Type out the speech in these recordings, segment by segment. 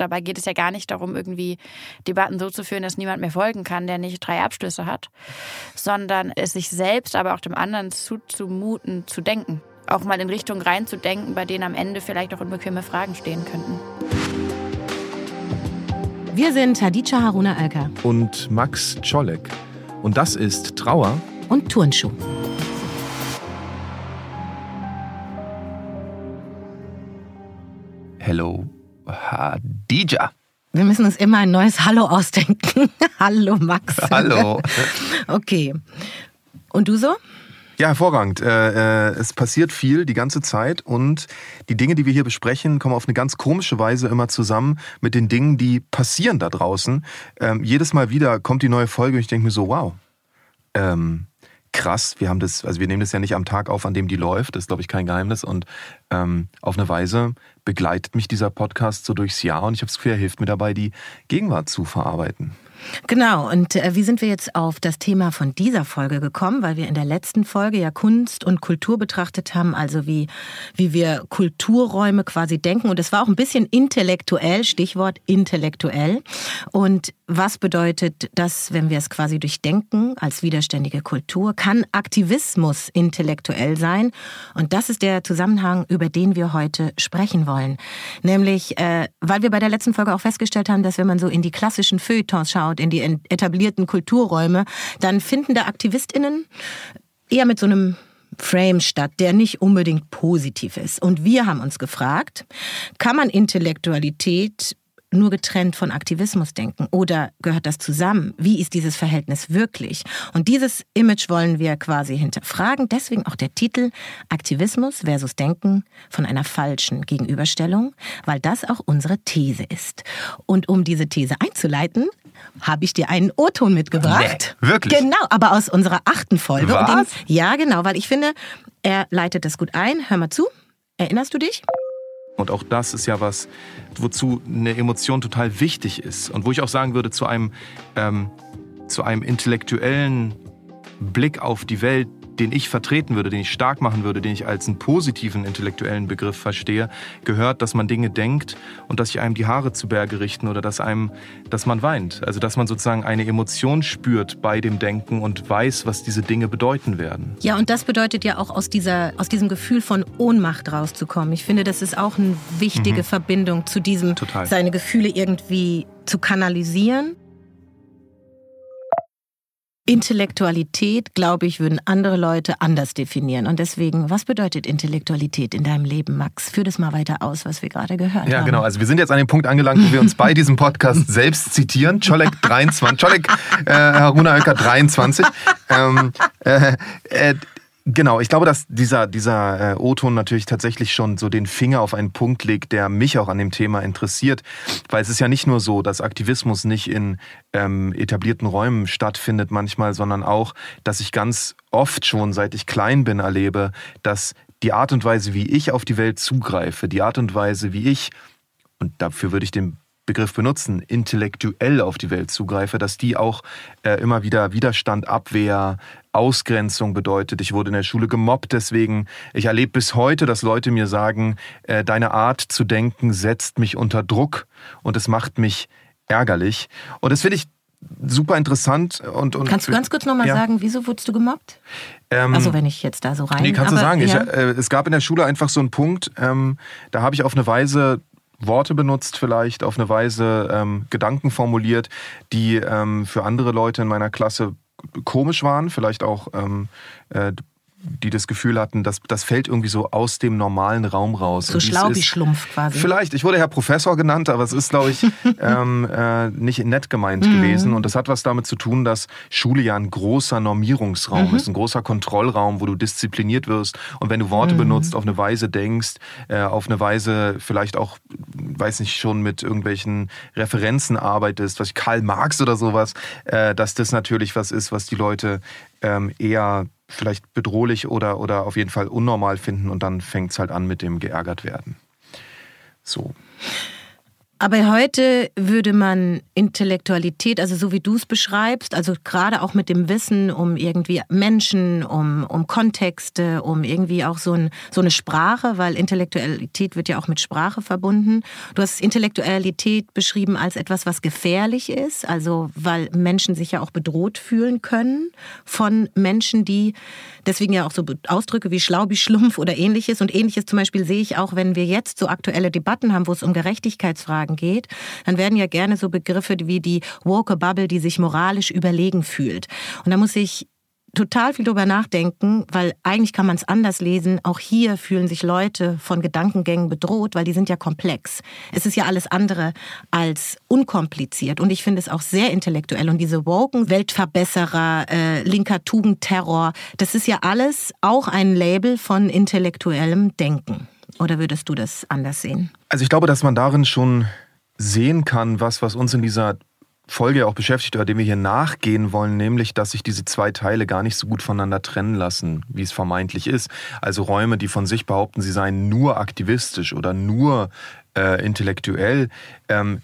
Dabei geht es ja gar nicht darum, irgendwie Debatten so zu führen, dass niemand mehr folgen kann, der nicht drei Abschlüsse hat, sondern es sich selbst, aber auch dem anderen zuzumuten, zu denken. Auch mal in Richtungen reinzudenken, bei denen am Ende vielleicht auch unbequeme Fragen stehen könnten. Wir sind Hadija Haruna Alka und Max Czolek. Und das ist Trauer und Turnschuh. Hello, Hadija. Wir müssen uns immer ein neues Hallo ausdenken. Hallo, Max. Hallo. okay. Und du so? Ja, hervorragend. Äh, äh, es passiert viel die ganze Zeit und die Dinge, die wir hier besprechen, kommen auf eine ganz komische Weise immer zusammen mit den Dingen, die passieren da draußen. Ähm, jedes Mal wieder kommt die neue Folge und ich denke mir so, wow. Ähm, krass. Wir haben das, also wir nehmen das ja nicht am Tag auf, an dem die läuft. Das ist, glaube ich, kein Geheimnis. Und ähm, auf eine Weise begleitet mich dieser Podcast so durchs Jahr und ich habe das Gefühl, er hilft mir dabei, die Gegenwart zu verarbeiten. Genau, und äh, wie sind wir jetzt auf das Thema von dieser Folge gekommen? Weil wir in der letzten Folge ja Kunst und Kultur betrachtet haben, also wie, wie wir Kulturräume quasi denken. Und es war auch ein bisschen intellektuell, Stichwort intellektuell. Und was bedeutet das, wenn wir es quasi durchdenken als widerständige Kultur? Kann Aktivismus intellektuell sein? Und das ist der Zusammenhang, über den wir heute sprechen wollen. Nämlich, äh, weil wir bei der letzten Folge auch festgestellt haben, dass wenn man so in die klassischen Feuilletons schaut, anschaut, in die etablierten Kulturräume, dann finden da AktivistInnen eher mit so einem Frame statt, der nicht unbedingt positiv ist. Und wir haben uns gefragt, kann man Intellektualität nur getrennt von Aktivismus denken oder gehört das zusammen? Wie ist dieses Verhältnis wirklich? Und dieses Image wollen wir quasi hinterfragen. Deswegen auch der Titel Aktivismus versus Denken von einer falschen Gegenüberstellung, weil das auch unsere These ist. Und um diese These einzuleiten, habe ich dir einen O-Ton mitgebracht. Nee, wirklich? Genau, aber aus unserer achten Folge. Was? Den, ja, genau, weil ich finde, er leitet das gut ein. Hör mal zu. Erinnerst du dich? Und auch das ist ja was, wozu eine Emotion total wichtig ist. Und wo ich auch sagen würde, zu einem, ähm, zu einem intellektuellen Blick auf die Welt, den ich vertreten würde, den ich stark machen würde, den ich als einen positiven intellektuellen Begriff verstehe, gehört, dass man Dinge denkt und dass sich einem die Haare zu Berge richten oder dass einem, dass man weint. Also dass man sozusagen eine Emotion spürt bei dem Denken und weiß, was diese Dinge bedeuten werden. Ja, und das bedeutet ja auch aus dieser, aus diesem Gefühl von Ohnmacht rauszukommen. Ich finde, das ist auch eine wichtige mhm. Verbindung zu diesem, Total. seine Gefühle irgendwie zu kanalisieren Intellektualität, glaube ich, würden andere Leute anders definieren. Und deswegen, was bedeutet Intellektualität in deinem Leben, Max? Führ das mal weiter aus, was wir gerade gehört haben. Ja, genau. Also wir sind jetzt an dem Punkt angelangt, wo wir uns bei diesem Podcast selbst zitieren. Cholek 23, Cholek äh, Haruna Oelker 23. Ähm, äh, äh, Genau, ich glaube, dass dieser, dieser äh, O-Ton natürlich tatsächlich schon so den Finger auf einen Punkt legt, der mich auch an dem Thema interessiert. Weil es ist ja nicht nur so, dass Aktivismus nicht in ähm, etablierten Räumen stattfindet manchmal, sondern auch, dass ich ganz oft schon, seit ich klein bin, erlebe, dass die Art und Weise, wie ich auf die Welt zugreife, die Art und Weise, wie ich, und dafür würde ich den Begriff benutzen, intellektuell auf die Welt zugreife, dass die auch äh, immer wieder Widerstand, Abwehr, Ausgrenzung bedeutet. Ich wurde in der Schule gemobbt, deswegen, ich erlebe bis heute, dass Leute mir sagen, äh, deine Art zu denken setzt mich unter Druck und es macht mich ärgerlich. Und das finde ich super interessant. Und, und Kannst du ganz kurz nochmal ja. sagen, wieso wurdest du gemobbt? Ähm, also wenn ich jetzt da so rein... Nee, kannst aber, du sagen. Ja. Ich, äh, es gab in der Schule einfach so einen Punkt, ähm, da habe ich auf eine Weise Worte benutzt, vielleicht auf eine Weise ähm, Gedanken formuliert, die ähm, für andere Leute in meiner Klasse komisch waren, vielleicht auch ähm, äh, die das Gefühl hatten, dass das fällt irgendwie so aus dem normalen Raum raus. So schlau wie Schlumpf quasi. Vielleicht, ich wurde Herr Professor genannt, aber es ist, glaube ich, ähm, äh, nicht nett gemeint mhm. gewesen. Und das hat was damit zu tun, dass Schule ja ein großer Normierungsraum mhm. ist, ein großer Kontrollraum, wo du diszipliniert wirst. Und wenn du Worte mhm. benutzt, auf eine Weise denkst, äh, auf eine Weise vielleicht auch, weiß nicht, schon mit irgendwelchen Referenzen arbeitest, was ich Karl Marx oder sowas, äh, dass das natürlich was ist, was die Leute ähm, eher vielleicht bedrohlich oder, oder auf jeden Fall unnormal finden und dann fängt es halt an mit dem geärgert werden. So. Aber heute würde man Intellektualität, also so wie du es beschreibst, also gerade auch mit dem Wissen um irgendwie Menschen, um, um Kontexte, um irgendwie auch so, ein, so eine Sprache, weil Intellektualität wird ja auch mit Sprache verbunden. Du hast Intellektualität beschrieben als etwas, was gefährlich ist, also weil Menschen sich ja auch bedroht fühlen können von Menschen, die deswegen ja auch so Ausdrücke wie Schlaubi, Schlumpf oder ähnliches. Und ähnliches zum Beispiel sehe ich auch, wenn wir jetzt so aktuelle Debatten haben, wo es um Gerechtigkeitsfragen Aussagen geht, dann werden ja gerne so Begriffe wie die Woke Bubble, die sich moralisch überlegen fühlt. Und da muss ich total viel drüber nachdenken, weil eigentlich kann man es anders lesen. Auch hier fühlen sich Leute von Gedankengängen bedroht, weil die sind ja komplex. Es ist ja alles andere als unkompliziert. Und ich finde es auch sehr intellektuell. Und diese woken Weltverbesserer, äh, linker Tugendterror, das ist ja alles auch ein Label von intellektuellem Denken. Oder würdest du das anders sehen? Also ich glaube, dass man darin schon sehen kann, was, was uns in dieser Folge auch beschäftigt, oder dem wir hier nachgehen wollen, nämlich, dass sich diese zwei Teile gar nicht so gut voneinander trennen lassen, wie es vermeintlich ist. Also Räume, die von sich behaupten, sie seien nur aktivistisch oder nur äh, intellektuell, ähm,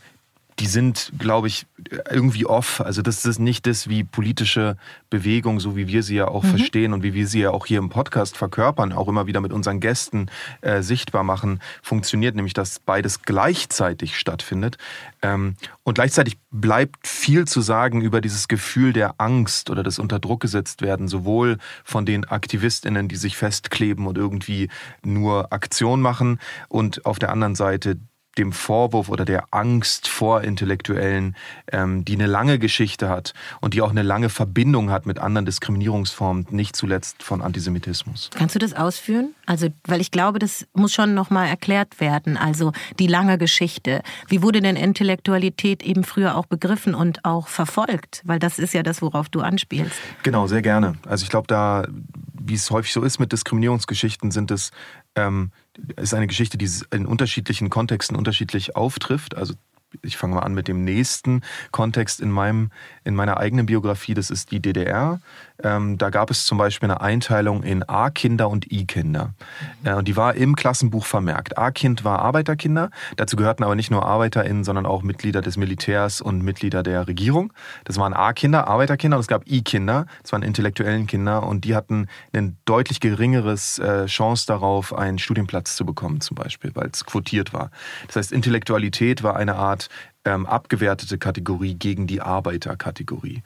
die sind, glaube ich, irgendwie off. Also das ist nicht das, wie politische Bewegung, so wie wir sie ja auch mhm. verstehen und wie wir sie ja auch hier im Podcast verkörpern, auch immer wieder mit unseren Gästen äh, sichtbar machen, funktioniert, nämlich dass beides gleichzeitig stattfindet. Ähm, und gleichzeitig bleibt viel zu sagen über dieses Gefühl der Angst oder des unter Druck gesetzt werden, sowohl von den AktivistInnen, die sich festkleben und irgendwie nur Aktion machen, und auf der anderen Seite dem Vorwurf oder der Angst vor Intellektuellen, ähm, die eine lange Geschichte hat und die auch eine lange Verbindung hat mit anderen Diskriminierungsformen, nicht zuletzt von Antisemitismus. Kannst du das ausführen? Also, weil ich glaube, das muss schon nochmal erklärt werden. Also die lange Geschichte. Wie wurde denn Intellektualität eben früher auch begriffen und auch verfolgt? Weil das ist ja das, worauf du anspielst. Genau, sehr gerne. Also ich glaube, da, wie es häufig so ist mit Diskriminierungsgeschichten, sind es ähm, ist eine Geschichte, die in unterschiedlichen Kontexten unterschiedlich auftrifft. Also ich fange mal an mit dem nächsten Kontext in, meinem, in meiner eigenen Biografie, das ist die DDR. Ähm, da gab es zum Beispiel eine Einteilung in A-Kinder und I-Kinder. Mhm. Äh, und die war im Klassenbuch vermerkt. A-Kind war Arbeiterkinder, dazu gehörten aber nicht nur ArbeiterInnen, sondern auch Mitglieder des Militärs und Mitglieder der Regierung. Das waren A-Kinder, Arbeiterkinder und es gab I-Kinder, das waren intellektuellen Kinder und die hatten ein deutlich geringeres äh, Chance darauf, einen Studienplatz zu bekommen zum Beispiel, weil es quotiert war. Das heißt, Intellektualität war eine Art ähm, abgewertete Kategorie gegen die Arbeiterkategorie.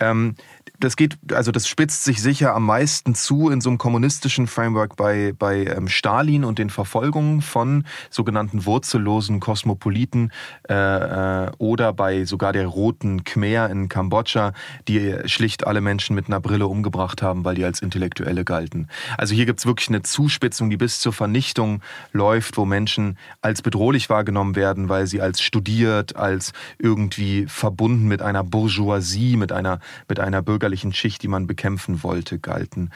Ähm, das geht, also das spitzt sich sicher am meisten zu in so einem kommunistischen Framework bei, bei ähm, Stalin und den Verfolgungen von sogenannten wurzellosen Kosmopoliten äh, äh, oder bei sogar der roten Khmer in Kambodscha, die schlicht alle Menschen mit einer Brille umgebracht haben, weil die als Intellektuelle galten. Also hier gibt's wirklich eine Zuspitzung, die bis zur Vernichtung läuft, wo Menschen als bedrohlich wahrgenommen werden, weil sie als studiert, als irgendwie verbunden mit einer Bourgeoisie, mit einer, mit einer bürgerlichen Schicht, die man bekämpfen wollte, galten.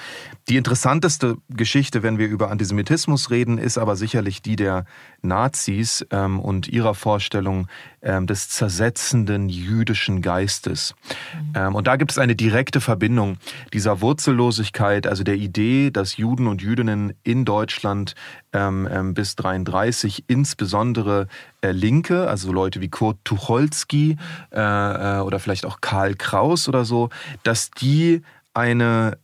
Die interessanteste Geschichte, wenn wir über Antisemitismus reden, ist aber sicherlich die der Nazis ähm, und ihrer Vorstellung ähm, des zersetzenden jüdischen Geistes. Mhm. Ähm, und da gibt es eine direkte Verbindung dieser Wurzellosigkeit, also der Idee, dass Juden und Jüdinnen in Deutschland ähm, bis 33 insbesondere äh, Linke, also Leute wie Kurt Tucholsky äh, äh, oder vielleicht auch Karl Kraus oder so, dass die eine,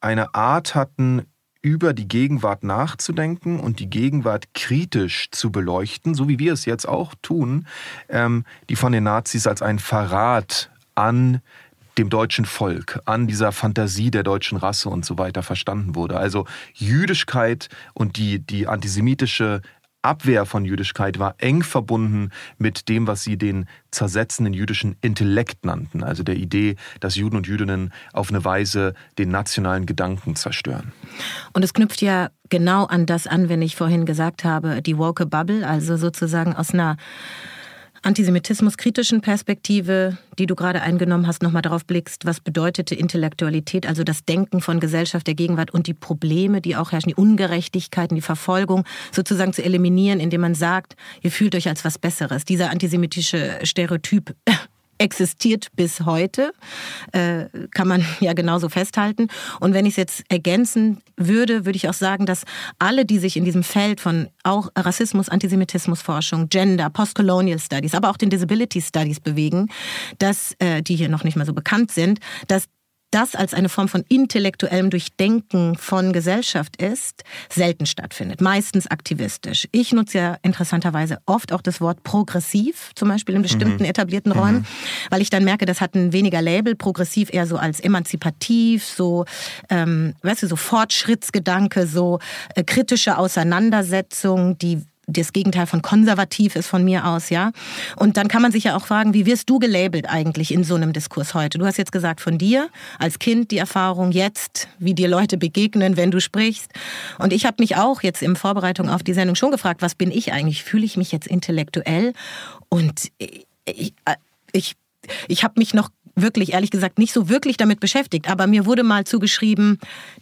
eine Art hatten, über die Gegenwart nachzudenken und die Gegenwart kritisch zu beleuchten, so wie wir es jetzt auch tun, ähm, die von den Nazis als ein Verrat an dem deutschen Volk, an dieser Fantasie der deutschen Rasse und so weiter verstanden wurde. Also Jüdischkeit und die, die antisemitische Abwehr von Jüdischkeit war eng verbunden mit dem, was sie den zersetzenden jüdischen Intellekt nannten, also der Idee, dass Juden und Jüdinnen auf eine Weise den nationalen Gedanken zerstören. Und es knüpft ja genau an das an, wenn ich vorhin gesagt habe, die Woke Bubble, also sozusagen aus einer antisemitismuskritischen Perspektive, die du gerade eingenommen hast, nochmal darauf blickst, was bedeutete Intellektualität, also das Denken von Gesellschaft der Gegenwart und die Probleme, die auch herrschen, die Ungerechtigkeiten, die Verfolgung sozusagen zu eliminieren, indem man sagt, ihr fühlt euch als was Besseres. Dieser antisemitische Stereotyp existiert bis heute, äh, kann man ja genauso festhalten. Und wenn ich es jetzt ergänzen würde, würde ich auch sagen, dass alle, die sich in diesem Feld von auch Rassismus, Antisemitismusforschung, Gender, Postcolonial Studies, aber auch den Disability Studies bewegen, dass äh, die hier noch nicht mal so bekannt sind, dass das als eine Form von intellektuellem Durchdenken von Gesellschaft ist, selten stattfindet. Meistens aktivistisch. Ich nutze ja interessanterweise oft auch das Wort progressiv, zum Beispiel in bestimmten mhm. etablierten Räumen, mhm. weil ich dann merke, das hat ein weniger Label. Progressiv eher so als emanzipativ, so, ähm, weißt du, so Fortschrittsgedanke, so äh, kritische Auseinandersetzung, die das Gegenteil von konservativ ist von mir aus, ja. Und dann kann man sich ja auch fragen, wie wirst du gelabelt eigentlich in so einem Diskurs heute? Du hast jetzt gesagt von dir als Kind die Erfahrung jetzt, wie dir Leute begegnen, wenn du sprichst. Und ich habe mich auch jetzt in Vorbereitung auf die Sendung schon gefragt, was bin ich eigentlich? Fühle ich mich jetzt intellektuell? Und ich, ich, ich habe mich noch wirklich, ehrlich gesagt, nicht so wirklich damit beschäftigt. Aber mir wurde mal zugeschrieben,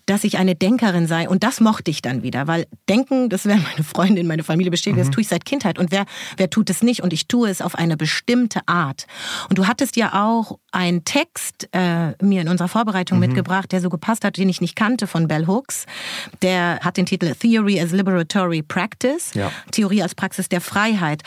dass ich eine Denkerin sei. Und das mochte ich dann wieder, weil Denken, das wäre meine Freundin, meine Familie bestätigt, mhm. das tue ich seit Kindheit. Und wer, wer tut es nicht? Und ich tue es auf eine bestimmte Art. Und du hattest ja auch einen Text äh, mir in unserer Vorbereitung mhm. mitgebracht, der so gepasst hat, den ich nicht kannte, von Bell Hooks. Der hat den Titel Theory as Liberatory Practice, ja. Theorie als Praxis der Freiheit.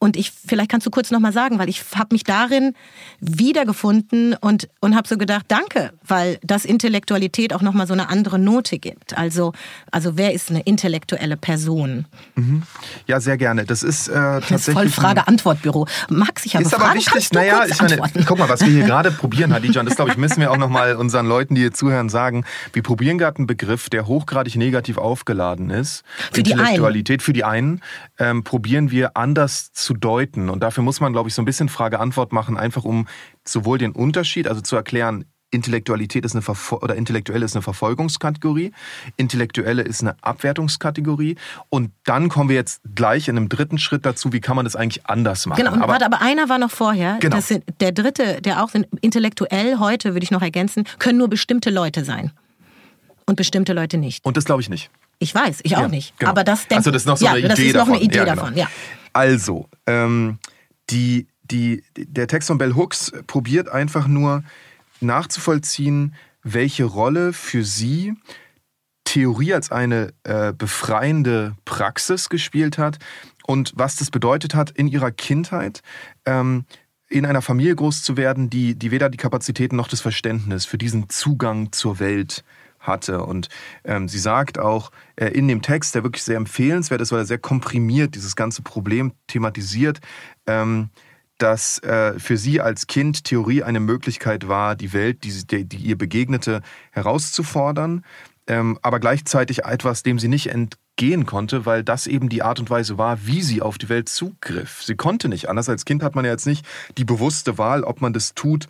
Und ich, vielleicht kannst du kurz nochmal sagen, weil ich habe mich darin wiedergefunden und, und habe so gedacht, danke, weil das Intellektualität auch nochmal so eine andere Note gibt. Also, also wer ist eine intellektuelle Person? Mhm. Ja, sehr gerne. Das ist äh, tatsächlich... Das ist voll Frage-Antwort-Büro. Max, ich habe ist Fragen, aber wichtig, naja, ich meine, guck mal, was wir hier gerade probieren, Hadija, und das glaube ich, müssen wir auch nochmal unseren Leuten, die hier zuhören, sagen. Wir probieren gerade einen Begriff, der hochgradig negativ aufgeladen ist. Für die einen. Für die einen ähm, probieren wir anders zu zu deuten. Und dafür muss man, glaube ich, so ein bisschen Frage-Antwort machen, einfach um sowohl den Unterschied, also zu erklären, Intellektualität ist eine Verfol oder intellektuelle ist eine Verfolgungskategorie, intellektuelle ist eine Abwertungskategorie und dann kommen wir jetzt gleich in einem dritten Schritt dazu, wie kann man das eigentlich anders machen. Genau, aber, warte, aber einer war noch vorher. Genau. Das sind, der dritte, der auch sind, intellektuell heute würde ich noch ergänzen, können nur bestimmte Leute sein und bestimmte Leute nicht. Und das glaube ich nicht. Ich weiß, ich auch ja, nicht. Genau. Aber das denke, also das ist noch so ja, eine Idee das ist davon. noch eine Idee ja, genau. davon. Ja. Also, ähm, die, die, der Text von Bell Hooks probiert einfach nur nachzuvollziehen, welche Rolle für sie Theorie als eine äh, befreiende Praxis gespielt hat und was das bedeutet hat in ihrer Kindheit. Ähm, in einer Familie groß zu werden, die, die weder die Kapazitäten noch das Verständnis für diesen Zugang zur Welt hatte. Und ähm, sie sagt auch äh, in dem Text, der wirklich sehr empfehlenswert ist, weil er sehr komprimiert dieses ganze Problem thematisiert, ähm, dass äh, für sie als Kind Theorie eine Möglichkeit war, die Welt, die, die, die ihr begegnete, herauszufordern, ähm, aber gleichzeitig etwas, dem sie nicht entgehen konnte, weil das eben die Art und Weise war, wie sie auf die Welt zugriff. Sie konnte nicht anders. Als Kind hat man ja jetzt nicht die bewusste Wahl, ob man das tut.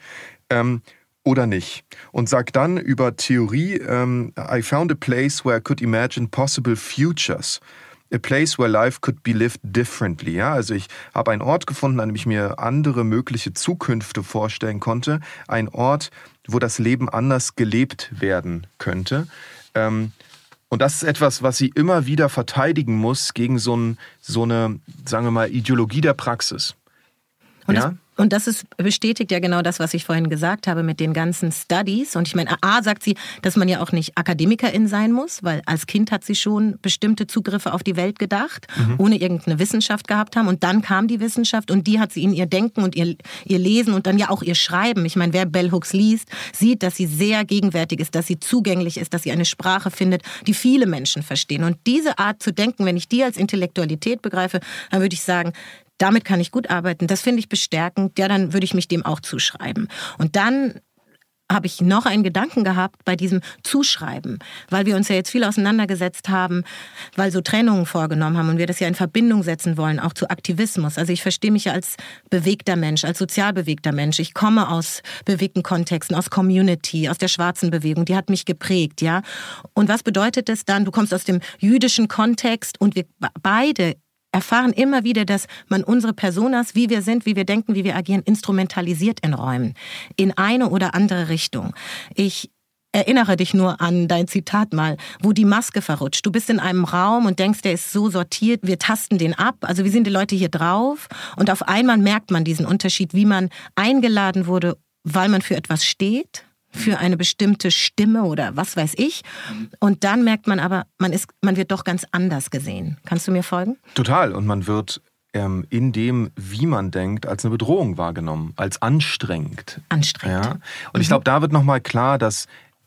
Ähm, oder nicht. Und sagt dann über Theorie, ähm, I found a place where I could imagine possible futures. A place where life could be lived differently. Ja, also ich habe einen Ort gefunden, an dem ich mir andere mögliche Zukünfte vorstellen konnte. Ein Ort, wo das Leben anders gelebt werden könnte. Ähm, und das ist etwas, was sie immer wieder verteidigen muss gegen so, ein, so eine, sagen wir mal, Ideologie der Praxis. Und ja? Und das ist, bestätigt ja genau das, was ich vorhin gesagt habe mit den ganzen Studies. Und ich meine, A sagt sie, dass man ja auch nicht Akademikerin sein muss, weil als Kind hat sie schon bestimmte Zugriffe auf die Welt gedacht, mhm. ohne irgendeine Wissenschaft gehabt haben. Und dann kam die Wissenschaft und die hat sie in ihr Denken und ihr, ihr Lesen und dann ja auch ihr Schreiben. Ich meine, wer Bell Hooks liest, sieht, dass sie sehr gegenwärtig ist, dass sie zugänglich ist, dass sie eine Sprache findet, die viele Menschen verstehen. Und diese Art zu denken, wenn ich die als Intellektualität begreife, dann würde ich sagen, damit kann ich gut arbeiten. Das finde ich bestärkend. Ja, dann würde ich mich dem auch zuschreiben. Und dann habe ich noch einen Gedanken gehabt bei diesem Zuschreiben, weil wir uns ja jetzt viel auseinandergesetzt haben, weil so Trennungen vorgenommen haben und wir das ja in Verbindung setzen wollen, auch zu Aktivismus. Also ich verstehe mich ja als bewegter Mensch, als sozial bewegter Mensch. Ich komme aus bewegten Kontexten, aus Community, aus der schwarzen Bewegung, die hat mich geprägt, ja. Und was bedeutet das dann? Du kommst aus dem jüdischen Kontext und wir beide erfahren immer wieder, dass man unsere Personas, wie wir sind, wie wir denken, wie wir agieren, instrumentalisiert in Räumen. In eine oder andere Richtung. Ich erinnere dich nur an dein Zitat mal, wo die Maske verrutscht. Du bist in einem Raum und denkst, der ist so sortiert, wir tasten den ab. Also wie sind die Leute hier drauf? Und auf einmal merkt man diesen Unterschied, wie man eingeladen wurde, weil man für etwas steht für eine bestimmte Stimme oder was weiß ich. Und dann merkt man aber, man, ist, man wird doch ganz anders gesehen. Kannst du mir folgen? Total. Und man wird ähm, in dem, wie man denkt, als eine Bedrohung wahrgenommen, als anstrengend. Anstrengend. Ja? Und ich glaube, da wird nochmal klar, dass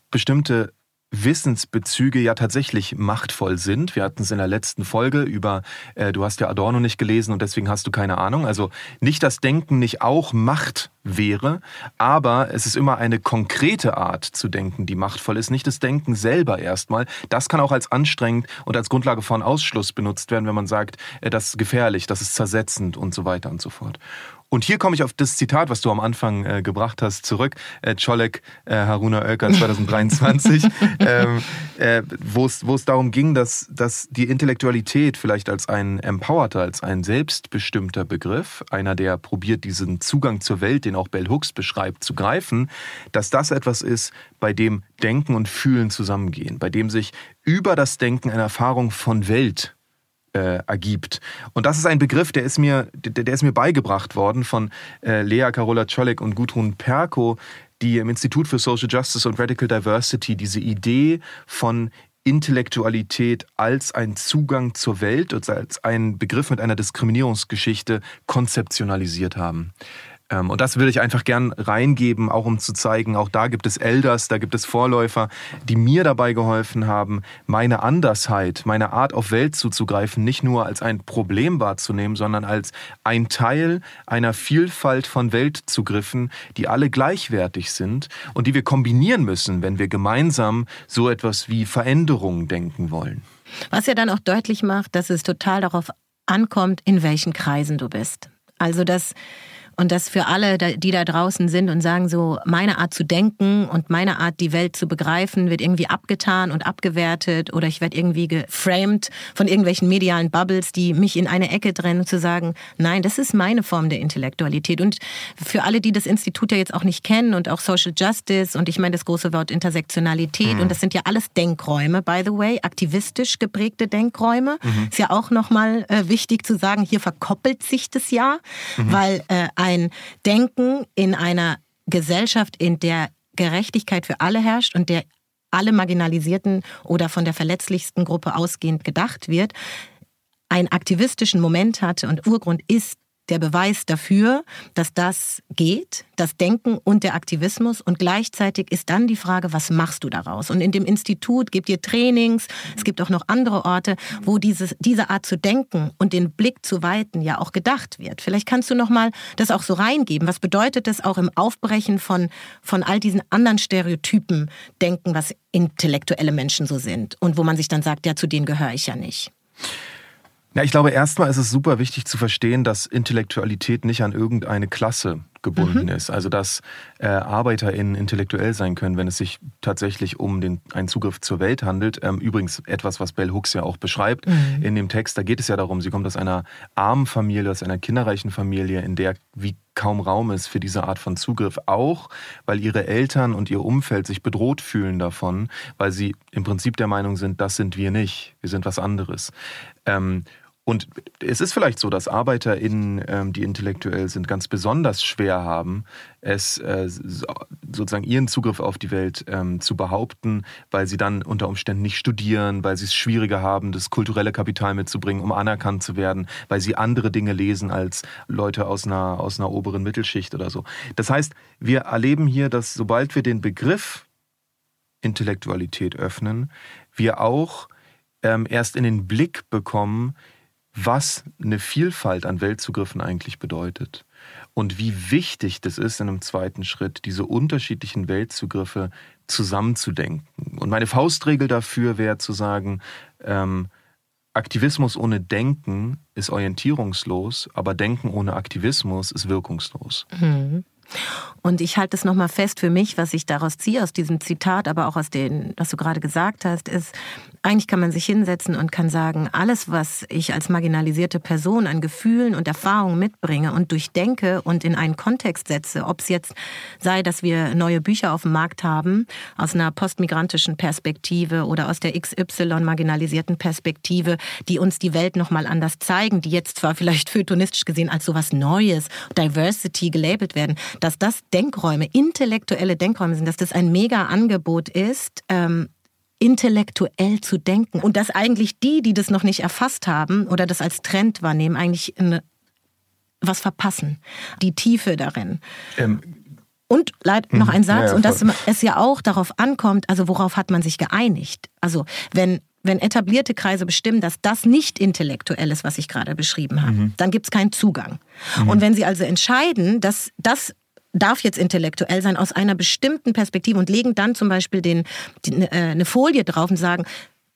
bestimmte Wissensbezüge ja tatsächlich machtvoll sind. Wir hatten es in der letzten Folge über, äh, du hast ja Adorno nicht gelesen und deswegen hast du keine Ahnung. Also nicht, dass Denken nicht auch Macht wäre, aber es ist immer eine konkrete Art zu denken, die machtvoll ist. Nicht das Denken selber erstmal. Das kann auch als anstrengend und als Grundlage von Ausschluss benutzt werden, wenn man sagt, äh, das ist gefährlich, das ist zersetzend und so weiter und so fort. Und hier komme ich auf das Zitat, was du am Anfang äh, gebracht hast, zurück. Äh, Colek äh, Haruna Oelker 2023, ähm, äh, wo es darum ging, dass, dass die Intellektualität vielleicht als ein empowerter, als ein selbstbestimmter Begriff, einer, der probiert, diesen Zugang zur Welt, den auch Bell Hooks beschreibt, zu greifen, dass das etwas ist, bei dem Denken und Fühlen zusammengehen, bei dem sich über das Denken eine Erfahrung von Welt äh, ergibt. Und das ist ein Begriff, der ist mir, der, der ist mir beigebracht worden von äh, Lea Carola Czolek und Gudrun Perko, die im Institut für Social Justice und Radical Diversity diese Idee von Intellektualität als ein Zugang zur Welt und als ein Begriff mit einer Diskriminierungsgeschichte konzeptionalisiert haben. Ähm, und das würde ich einfach gern reingeben, auch um zu zeigen, auch da gibt es Elders, da gibt es Vorläufer, die mir dabei geholfen haben, meine Andersheit, meine Art auf Welt zuzugreifen, nicht nur als ein Problem wahrzunehmen, sondern als ein Teil einer Vielfalt von Weltzugriffen, die alle gleichwertig sind und die wir kombinieren müssen, wenn wir gemeinsam so etwas wie Veränderungen denken wollen. Was ja dann auch deutlich macht, dass es total darauf ankommt, in welchen Kreisen du bist. Also, dass und das für alle, die da draußen sind und sagen so, meine Art zu denken und meine Art, die Welt zu begreifen, wird irgendwie abgetan und abgewertet oder ich werde irgendwie geframed von irgendwelchen medialen Bubbles, die mich in eine Ecke trennen, zu sagen, nein, das ist meine Form der Intellektualität. Und für alle, die das Institut ja jetzt auch nicht kennen und auch Social Justice und ich meine das große Wort Intersektionalität mhm. und das sind ja alles Denkräume, by the way, aktivistisch geprägte Denkräume. Mhm. Ist ja auch nochmal äh, wichtig zu sagen, hier verkoppelt sich das ja, mhm. weil äh, ein Denken in einer Gesellschaft, in der Gerechtigkeit für alle herrscht und der alle Marginalisierten oder von der verletzlichsten Gruppe ausgehend gedacht wird, einen aktivistischen Moment hatte und Urgrund ist der Beweis dafür, dass das geht, das Denken und der Aktivismus. Und gleichzeitig ist dann die Frage, was machst du daraus? Und in dem Institut gibt ihr Trainings, es gibt auch noch andere Orte, wo dieses, diese Art zu denken und den Blick zu weiten ja auch gedacht wird. Vielleicht kannst du noch mal das auch so reingeben. Was bedeutet das auch im Aufbrechen von, von all diesen anderen Stereotypen denken, was intellektuelle Menschen so sind und wo man sich dann sagt, ja, zu denen gehöre ich ja nicht? Ja, ich glaube, erstmal ist es super wichtig zu verstehen, dass Intellektualität nicht an irgendeine Klasse gebunden mhm. ist. Also dass äh, ArbeiterInnen intellektuell sein können, wenn es sich tatsächlich um den, einen Zugriff zur Welt handelt. Ähm, übrigens etwas, was Bell Hooks ja auch beschreibt mhm. in dem Text. Da geht es ja darum, sie kommt aus einer armen Familie, aus einer kinderreichen Familie, in der wie kaum Raum ist für diese Art von Zugriff. Auch, weil ihre Eltern und ihr Umfeld sich bedroht fühlen davon, weil sie im Prinzip der Meinung sind, das sind wir nicht, wir sind was anderes. Ähm, und es ist vielleicht so, dass ArbeiterInnen, ähm, die intellektuell sind, ganz besonders schwer haben, es äh, sozusagen ihren Zugriff auf die Welt ähm, zu behaupten, weil sie dann unter Umständen nicht studieren, weil sie es schwieriger haben, das kulturelle Kapital mitzubringen, um anerkannt zu werden, weil sie andere Dinge lesen als Leute aus einer, aus einer oberen Mittelschicht oder so. Das heißt, wir erleben hier, dass sobald wir den Begriff Intellektualität öffnen, wir auch ähm, erst in den Blick bekommen, was eine Vielfalt an Weltzugriffen eigentlich bedeutet und wie wichtig das ist in einem zweiten Schritt, diese unterschiedlichen Weltzugriffe zusammenzudenken. Und meine Faustregel dafür wäre zu sagen, ähm, Aktivismus ohne Denken ist orientierungslos, aber Denken ohne Aktivismus ist wirkungslos. Mhm. Und ich halte es nochmal fest für mich, was ich daraus ziehe, aus diesem Zitat, aber auch aus dem, was du gerade gesagt hast, ist, eigentlich kann man sich hinsetzen und kann sagen, alles, was ich als marginalisierte Person an Gefühlen und Erfahrungen mitbringe und durchdenke und in einen Kontext setze, ob es jetzt sei, dass wir neue Bücher auf dem Markt haben, aus einer postmigrantischen Perspektive oder aus der XY marginalisierten Perspektive, die uns die Welt nochmal anders zeigen, die jetzt zwar vielleicht feuilletonistisch gesehen als sowas Neues, Diversity gelabelt werden, dass das Denkräume, intellektuelle Denkräume sind, dass das ein mega Angebot ist, ähm, intellektuell zu denken. Und dass eigentlich die, die das noch nicht erfasst haben oder das als Trend wahrnehmen, eigentlich eine, was verpassen. Die Tiefe darin. Ähm, und noch ein Satz, ja, und dass es ja auch darauf ankommt, also worauf hat man sich geeinigt? Also wenn wenn etablierte Kreise bestimmen, dass das nicht intellektuell ist, was ich gerade beschrieben habe, mhm. dann gibt es keinen Zugang. Mhm. Und wenn sie also entscheiden, dass das darf jetzt intellektuell sein aus einer bestimmten Perspektive und legen dann zum Beispiel den, die, äh, eine Folie drauf und sagen,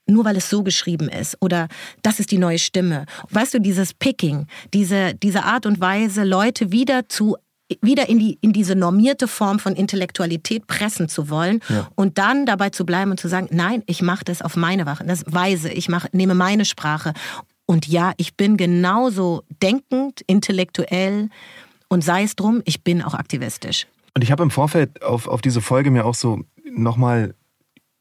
nur weil es so geschrieben ist oder das ist die neue Stimme. Weißt du, dieses Picking, diese, diese Art und Weise, Leute wieder zu wieder in, die, in diese normierte Form von Intellektualität pressen zu wollen ja. und dann dabei zu bleiben und zu sagen, nein, ich mache das auf meine Weise, ich mach, nehme meine Sprache. Und ja, ich bin genauso denkend, intellektuell und sei es drum, ich bin auch aktivistisch. Und ich habe im Vorfeld auf, auf diese Folge mir auch so nochmal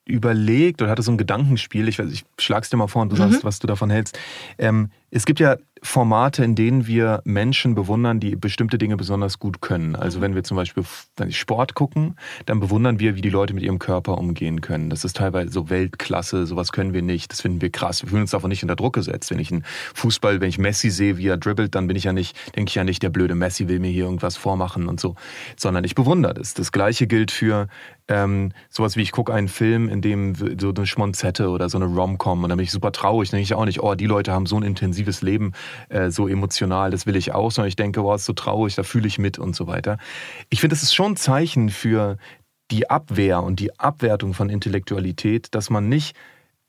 überlegt oder hatte so ein Gedankenspiel, ich, weiß, ich schlag's dir mal vor und du mhm. sagst, was du davon hältst. Ähm, es gibt ja Formate, in denen wir Menschen bewundern, die bestimmte Dinge besonders gut können. Also wenn wir zum Beispiel Sport gucken, dann bewundern wir, wie die Leute mit ihrem Körper umgehen können. Das ist teilweise so Weltklasse, sowas können wir nicht, das finden wir krass. Wir fühlen uns davon nicht unter Druck gesetzt. Wenn ich einen Fußball, wenn ich Messi sehe, wie er dribbelt, dann bin ich ja nicht, denke ich ja nicht, der blöde Messi will mir hier irgendwas vormachen und so, sondern ich bewundere das. Das gleiche gilt für ähm, sowas wie ich gucke einen Film, in dem so eine Schmonzette oder so eine Rom-Com und dann bin ich super traurig, dann denke ich auch nicht, oh, die Leute haben so ein intensives Leben, äh, so emotional, das will ich auch, sondern ich denke, oh, ist so traurig, da fühle ich mit und so weiter. Ich finde, das ist schon ein Zeichen für die Abwehr und die Abwertung von Intellektualität, dass man nicht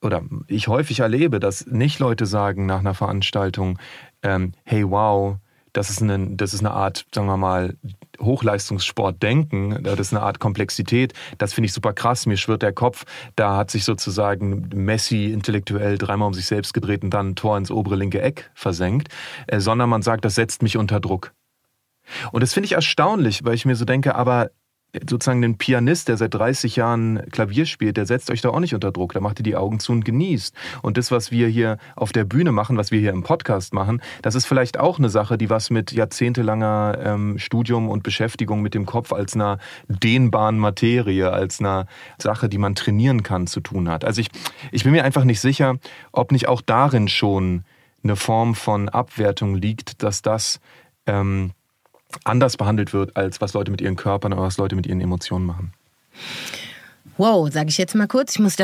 oder ich häufig erlebe, dass nicht Leute sagen nach einer Veranstaltung, ähm, hey wow, das ist, eine, das ist eine Art, sagen wir mal, Hochleistungssport denken, das ist eine Art Komplexität, das finde ich super krass, mir schwirrt der Kopf, da hat sich sozusagen Messi intellektuell dreimal um sich selbst gedreht und dann ein Tor ins obere linke Eck versenkt, äh, sondern man sagt, das setzt mich unter Druck. Und das finde ich erstaunlich, weil ich mir so denke, aber sozusagen den Pianist, der seit 30 Jahren Klavier spielt, der setzt euch da auch nicht unter Druck. Da macht ihr die Augen zu und genießt. Und das, was wir hier auf der Bühne machen, was wir hier im Podcast machen, das ist vielleicht auch eine Sache, die was mit jahrzehntelanger ähm, Studium und Beschäftigung mit dem Kopf als einer dehnbaren Materie, als einer Sache, die man trainieren kann, zu tun hat. Also ich, ich bin mir einfach nicht sicher, ob nicht auch darin schon eine Form von Abwertung liegt, dass das ähm, anders behandelt wird, als was Leute mit ihren Körpern oder was Leute mit ihren Emotionen machen. Wow, sage ich jetzt mal kurz. Ich muss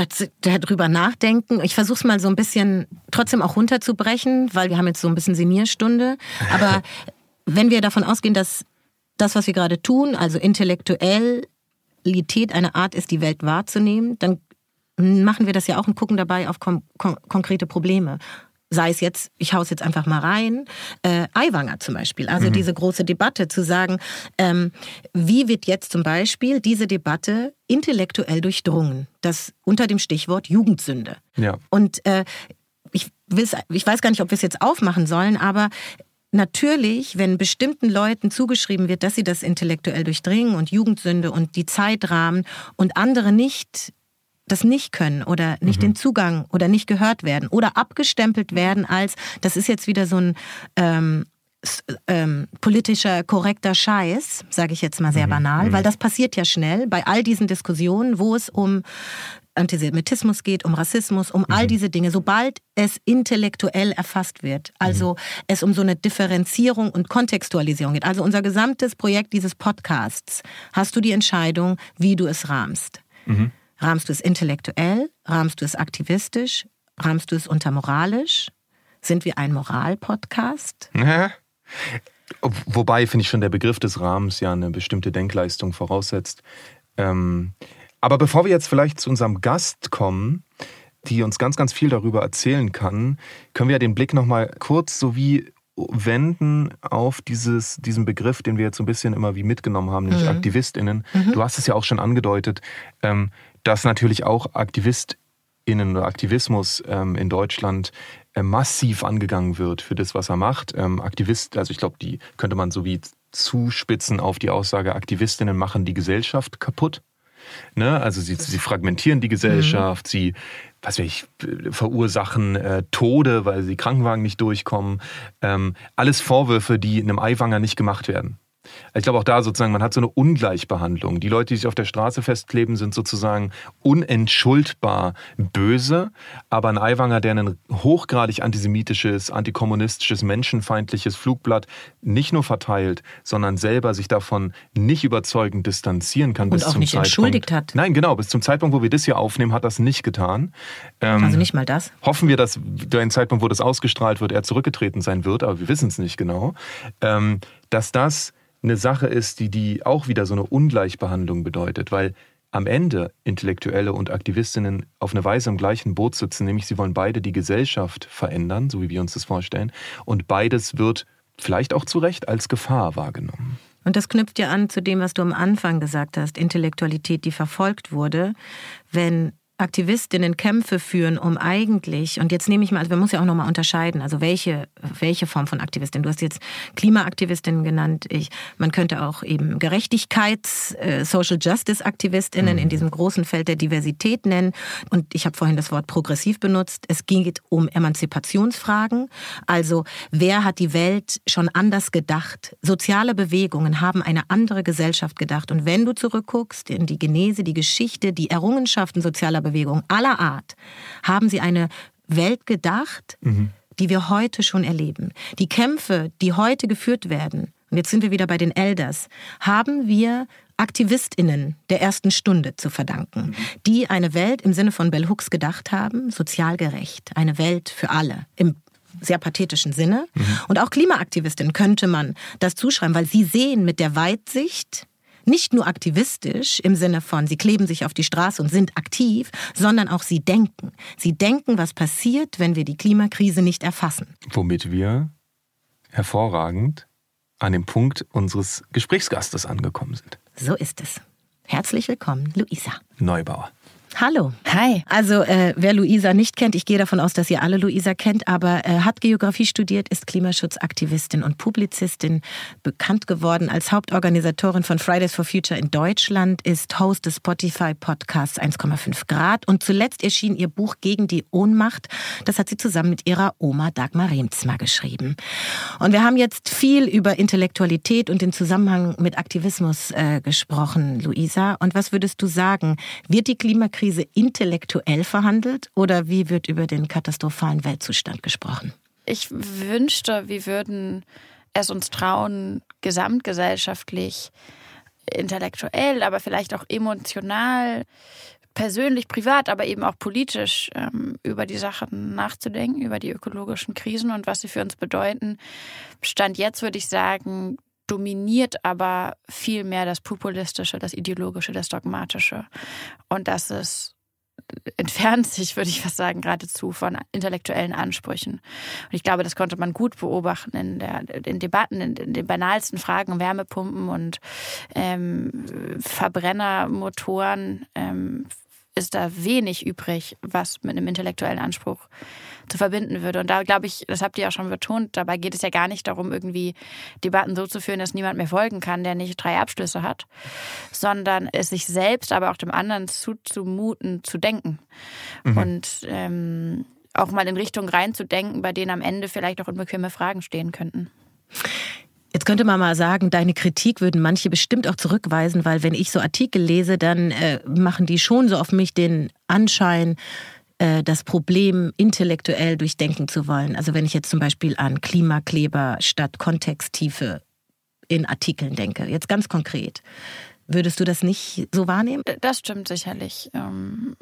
darüber nachdenken. Ich versuche es mal so ein bisschen trotzdem auch runterzubrechen, weil wir haben jetzt so ein bisschen Sinierstunde. Aber wenn wir davon ausgehen, dass das, was wir gerade tun, also Intellektuellität eine Art ist, die Welt wahrzunehmen, dann machen wir das ja auch und gucken dabei auf kon konkrete Probleme sei es jetzt, ich hau's jetzt einfach mal rein, äh, Aiwanger zum Beispiel. Also mhm. diese große Debatte zu sagen, ähm, wie wird jetzt zum Beispiel diese Debatte intellektuell durchdrungen? Das unter dem Stichwort Jugendsünde. Ja. Und äh, ich, ich weiß gar nicht, ob wir es jetzt aufmachen sollen, aber Natürlich, wenn bestimmten Leuten zugeschrieben wird, dass sie das intellektuell durchdringen und Jugendsünde und die Zeitrahmen und andere nicht das nicht können oder nicht mhm. den Zugang oder nicht gehört werden oder abgestempelt werden als, das ist jetzt wieder so ein ähm, ähm, politischer korrekter Scheiß, sage ich jetzt mal sehr mhm. banal, mhm. weil das passiert ja schnell bei all diesen Diskussionen, wo es um Antisemitismus geht, um Rassismus, um all mhm. diese Dinge, sobald es intellektuell erfasst wird, also mhm. es um so eine Differenzierung und Kontextualisierung geht. Also unser gesamtes Projekt dieses Podcasts, hast du die Entscheidung, wie du es rahmst. Mhm. Rahmst du es intellektuell? Rahmst du es aktivistisch? Rahmst du es untermoralisch? Sind wir ein Moral-Podcast? Ja. Wobei, finde ich schon, der Begriff des Rahmens ja eine bestimmte Denkleistung voraussetzt. Ähm, aber bevor wir jetzt vielleicht zu unserem Gast kommen, die uns ganz, ganz viel darüber erzählen kann, können wir ja den Blick nochmal kurz so wie wenden auf dieses, diesen Begriff, den wir jetzt so ein bisschen immer wie mitgenommen haben, nämlich mhm. AktivistInnen. Mhm. Du hast es ja auch schon angedeutet. Ähm, dass natürlich auch AktivistInnen oder Aktivismus ähm, in Deutschland äh, massiv angegangen wird für das, was er macht. Ähm, Aktivist, also ich glaube, die könnte man so wie zuspitzen auf die Aussage, Aktivistinnen machen die Gesellschaft kaputt. Ne? Also sie, sie fragmentieren die Gesellschaft, mhm. sie was weiß ich, verursachen äh, Tode, weil sie Krankenwagen nicht durchkommen. Ähm, alles Vorwürfe, die in einem Eiwanger nicht gemacht werden. Ich glaube auch da sozusagen, man hat so eine Ungleichbehandlung. Die Leute, die sich auf der Straße festkleben, sind sozusagen unentschuldbar böse. Aber ein Aiwanger, der ein hochgradig antisemitisches, antikommunistisches, menschenfeindliches Flugblatt nicht nur verteilt, sondern selber sich davon nicht überzeugend distanzieren kann. Und bis auch zum nicht Zeitpunkt, entschuldigt hat. Nein, genau. Bis zum Zeitpunkt, wo wir das hier aufnehmen, hat das nicht getan. Ähm, also nicht mal das? Hoffen wir, dass der Zeitpunkt, wo das ausgestrahlt wird, er zurückgetreten sein wird, aber wir wissen es nicht genau. Ähm, dass das eine Sache ist, die, die auch wieder so eine Ungleichbehandlung bedeutet, weil am Ende Intellektuelle und Aktivistinnen auf eine Weise im gleichen Boot sitzen, nämlich sie wollen beide die Gesellschaft verändern, so wie wir uns das vorstellen, und beides wird vielleicht auch zu Recht als Gefahr wahrgenommen. Und das knüpft ja an zu dem, was du am Anfang gesagt hast, Intellektualität, die verfolgt wurde. Wenn Aktivistinnen Kämpfe führen, um eigentlich, und jetzt nehme ich mal, also man muss ja auch nochmal unterscheiden, also welche, welche Form von Aktivistin. Du hast jetzt Klimaaktivistinnen genannt. Ich, man könnte auch eben Gerechtigkeits-, äh, Social Justice-Aktivistinnen mhm. in diesem großen Feld der Diversität nennen. Und ich habe vorhin das Wort progressiv benutzt. Es geht um Emanzipationsfragen. Also wer hat die Welt schon anders gedacht? Soziale Bewegungen haben eine andere Gesellschaft gedacht. Und wenn du zurückguckst in die Genese, die Geschichte, die Errungenschaften sozialer Bewegungen, Bewegung aller Art haben sie eine Welt gedacht, mhm. die wir heute schon erleben. Die Kämpfe, die heute geführt werden, und jetzt sind wir wieder bei den Elders, haben wir AktivistInnen der ersten Stunde zu verdanken, mhm. die eine Welt im Sinne von Bell Hooks gedacht haben, sozial gerecht, eine Welt für alle, im sehr pathetischen Sinne. Mhm. Und auch Klimaaktivistinnen könnte man das zuschreiben, weil sie sehen mit der Weitsicht, nicht nur aktivistisch im Sinne von, sie kleben sich auf die Straße und sind aktiv, sondern auch sie denken. Sie denken, was passiert, wenn wir die Klimakrise nicht erfassen. Womit wir hervorragend an dem Punkt unseres Gesprächsgastes angekommen sind. So ist es. Herzlich willkommen, Luisa. Neubauer. Hallo. Hi. Also äh, wer Luisa nicht kennt, ich gehe davon aus, dass ihr alle Luisa kennt, aber äh, hat Geografie studiert, ist Klimaschutzaktivistin und Publizistin, bekannt geworden als Hauptorganisatorin von Fridays for Future in Deutschland, ist Host des Spotify-Podcasts 1,5 Grad und zuletzt erschien ihr Buch Gegen die Ohnmacht. Das hat sie zusammen mit ihrer Oma Dagmar Remzma geschrieben. Und wir haben jetzt viel über Intellektualität und den Zusammenhang mit Aktivismus äh, gesprochen, Luisa. Und was würdest du sagen? Wird die Klimakrise Klimakrise intellektuell verhandelt oder wie wird über den katastrophalen Weltzustand gesprochen? Ich wünschte, wir würden es uns trauen, gesamtgesellschaftlich, intellektuell, aber vielleicht auch emotional, persönlich, privat, aber eben auch politisch ähm, über die Sachen nachzudenken, über die ökologischen Krisen und was sie für uns bedeuten. Stand jetzt würde ich sagen, dominiert aber viel mehr das Populistische, das Ideologische, das Dogmatische. Und das ist entfernt sich, würde ich fast sagen, geradezu von intellektuellen Ansprüchen. Und ich glaube, das konnte man gut beobachten in, der, in Debatten, in, in den banalsten Fragen, Wärmepumpen und ähm, Verbrennermotoren, ähm, ist da wenig übrig, was mit einem intellektuellen Anspruch zu verbinden würde. Und da glaube ich, das habt ihr ja schon betont, dabei geht es ja gar nicht darum, irgendwie Debatten so zu führen, dass niemand mehr folgen kann, der nicht drei Abschlüsse hat, sondern es sich selbst, aber auch dem anderen zuzumuten, zu denken. Mhm. Und ähm, auch mal in Richtungen reinzudenken, bei denen am Ende vielleicht auch unbequeme Fragen stehen könnten. Jetzt könnte man mal sagen, deine Kritik würden manche bestimmt auch zurückweisen, weil wenn ich so Artikel lese, dann äh, machen die schon so auf mich den Anschein, äh, das Problem intellektuell durchdenken zu wollen. Also wenn ich jetzt zum Beispiel an Klimakleber statt Kontexttiefe in Artikeln denke, jetzt ganz konkret. Würdest du das nicht so wahrnehmen? Das stimmt sicherlich. Ähm,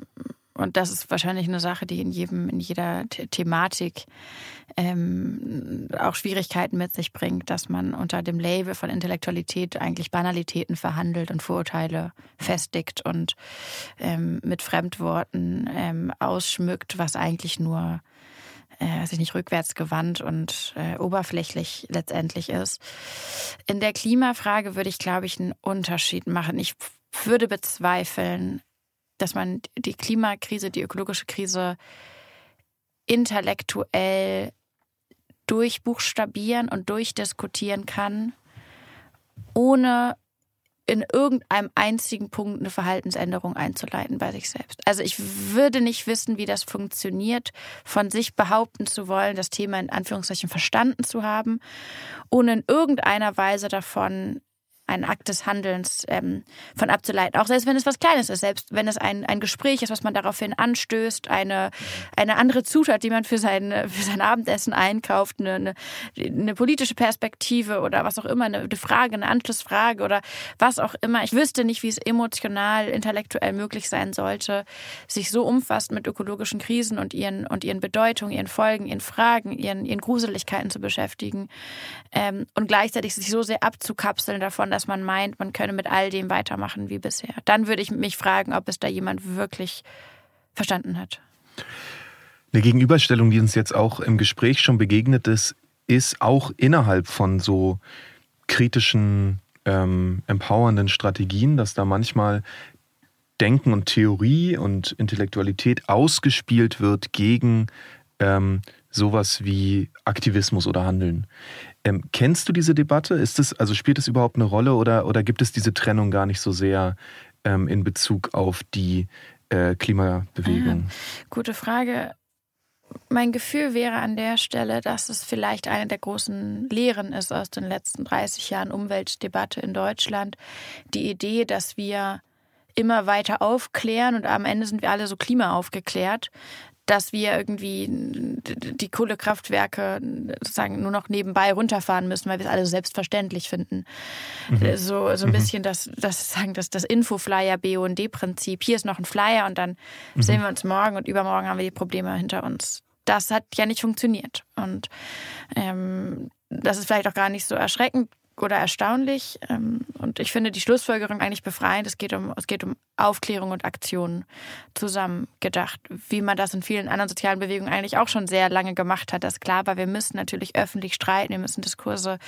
und das ist wahrscheinlich eine Sache, die in jedem, in jeder The Thematik ähm, auch Schwierigkeiten mit sich bringt, dass man unter dem Label von Intellektualität eigentlich Banalitäten verhandelt und Vorurteile festigt und ähm, mit Fremdworten ähm, ausschmückt, was eigentlich nur äh, sich nicht rückwärtsgewandt und äh, oberflächlich letztendlich ist. In der Klimafrage würde ich, glaube ich, einen Unterschied machen. Ich würde bezweifeln, dass man die Klimakrise, die ökologische Krise intellektuell durchbuchstabieren und durchdiskutieren kann, ohne in irgendeinem einzigen Punkt eine Verhaltensänderung einzuleiten bei sich selbst. Also ich würde nicht wissen, wie das funktioniert, von sich behaupten zu wollen, das Thema in Anführungszeichen verstanden zu haben, ohne in irgendeiner Weise davon einen Akt des Handelns ähm, von abzuleiten. Auch selbst wenn es was Kleines ist, selbst wenn es ein, ein Gespräch ist, was man daraufhin anstößt, eine, eine andere Zutat, die man für sein, für sein Abendessen einkauft, eine, eine, eine politische Perspektive oder was auch immer, eine, eine Frage, eine Anschlussfrage oder was auch immer. Ich wüsste nicht, wie es emotional, intellektuell möglich sein sollte, sich so umfassend mit ökologischen Krisen und ihren, und ihren Bedeutungen, ihren Folgen, ihren Fragen, ihren, ihren Gruseligkeiten zu beschäftigen ähm, und gleichzeitig sich so sehr abzukapseln davon, dass dass man meint, man könne mit all dem weitermachen wie bisher. Dann würde ich mich fragen, ob es da jemand wirklich verstanden hat. Eine Gegenüberstellung, die uns jetzt auch im Gespräch schon begegnet ist, ist auch innerhalb von so kritischen, ähm, empowernden Strategien, dass da manchmal Denken und Theorie und Intellektualität ausgespielt wird gegen ähm, sowas wie Aktivismus oder Handeln. Ähm, kennst du diese Debatte? Ist das, also spielt es überhaupt eine Rolle oder, oder gibt es diese Trennung gar nicht so sehr ähm, in Bezug auf die äh, Klimabewegung? Ah, gute Frage. Mein Gefühl wäre an der Stelle, dass es vielleicht eine der großen Lehren ist aus den letzten 30 Jahren Umweltdebatte in Deutschland. Die Idee, dass wir immer weiter aufklären und am Ende sind wir alle so klimaaufgeklärt, dass wir irgendwie die Kohlekraftwerke sozusagen nur noch nebenbei runterfahren müssen, weil wir es alle so selbstverständlich finden. Mhm. Äh, so, so ein mhm. bisschen das, das, sagen, das, das Info-Flyer BUND-Prinzip. Hier ist noch ein Flyer und dann mhm. sehen wir uns morgen und übermorgen haben wir die Probleme hinter uns. Das hat ja nicht funktioniert. Und ähm, das ist vielleicht auch gar nicht so erschreckend, oder erstaunlich. Ähm, und ich finde die Schlussfolgerung eigentlich befreiend. Es geht um, es geht um Aufklärung und Aktion zusammen gedacht, wie man das in vielen anderen sozialen Bewegungen eigentlich auch schon sehr lange gemacht hat. Das ist klar, aber wir müssen natürlich öffentlich streiten, wir müssen Diskurse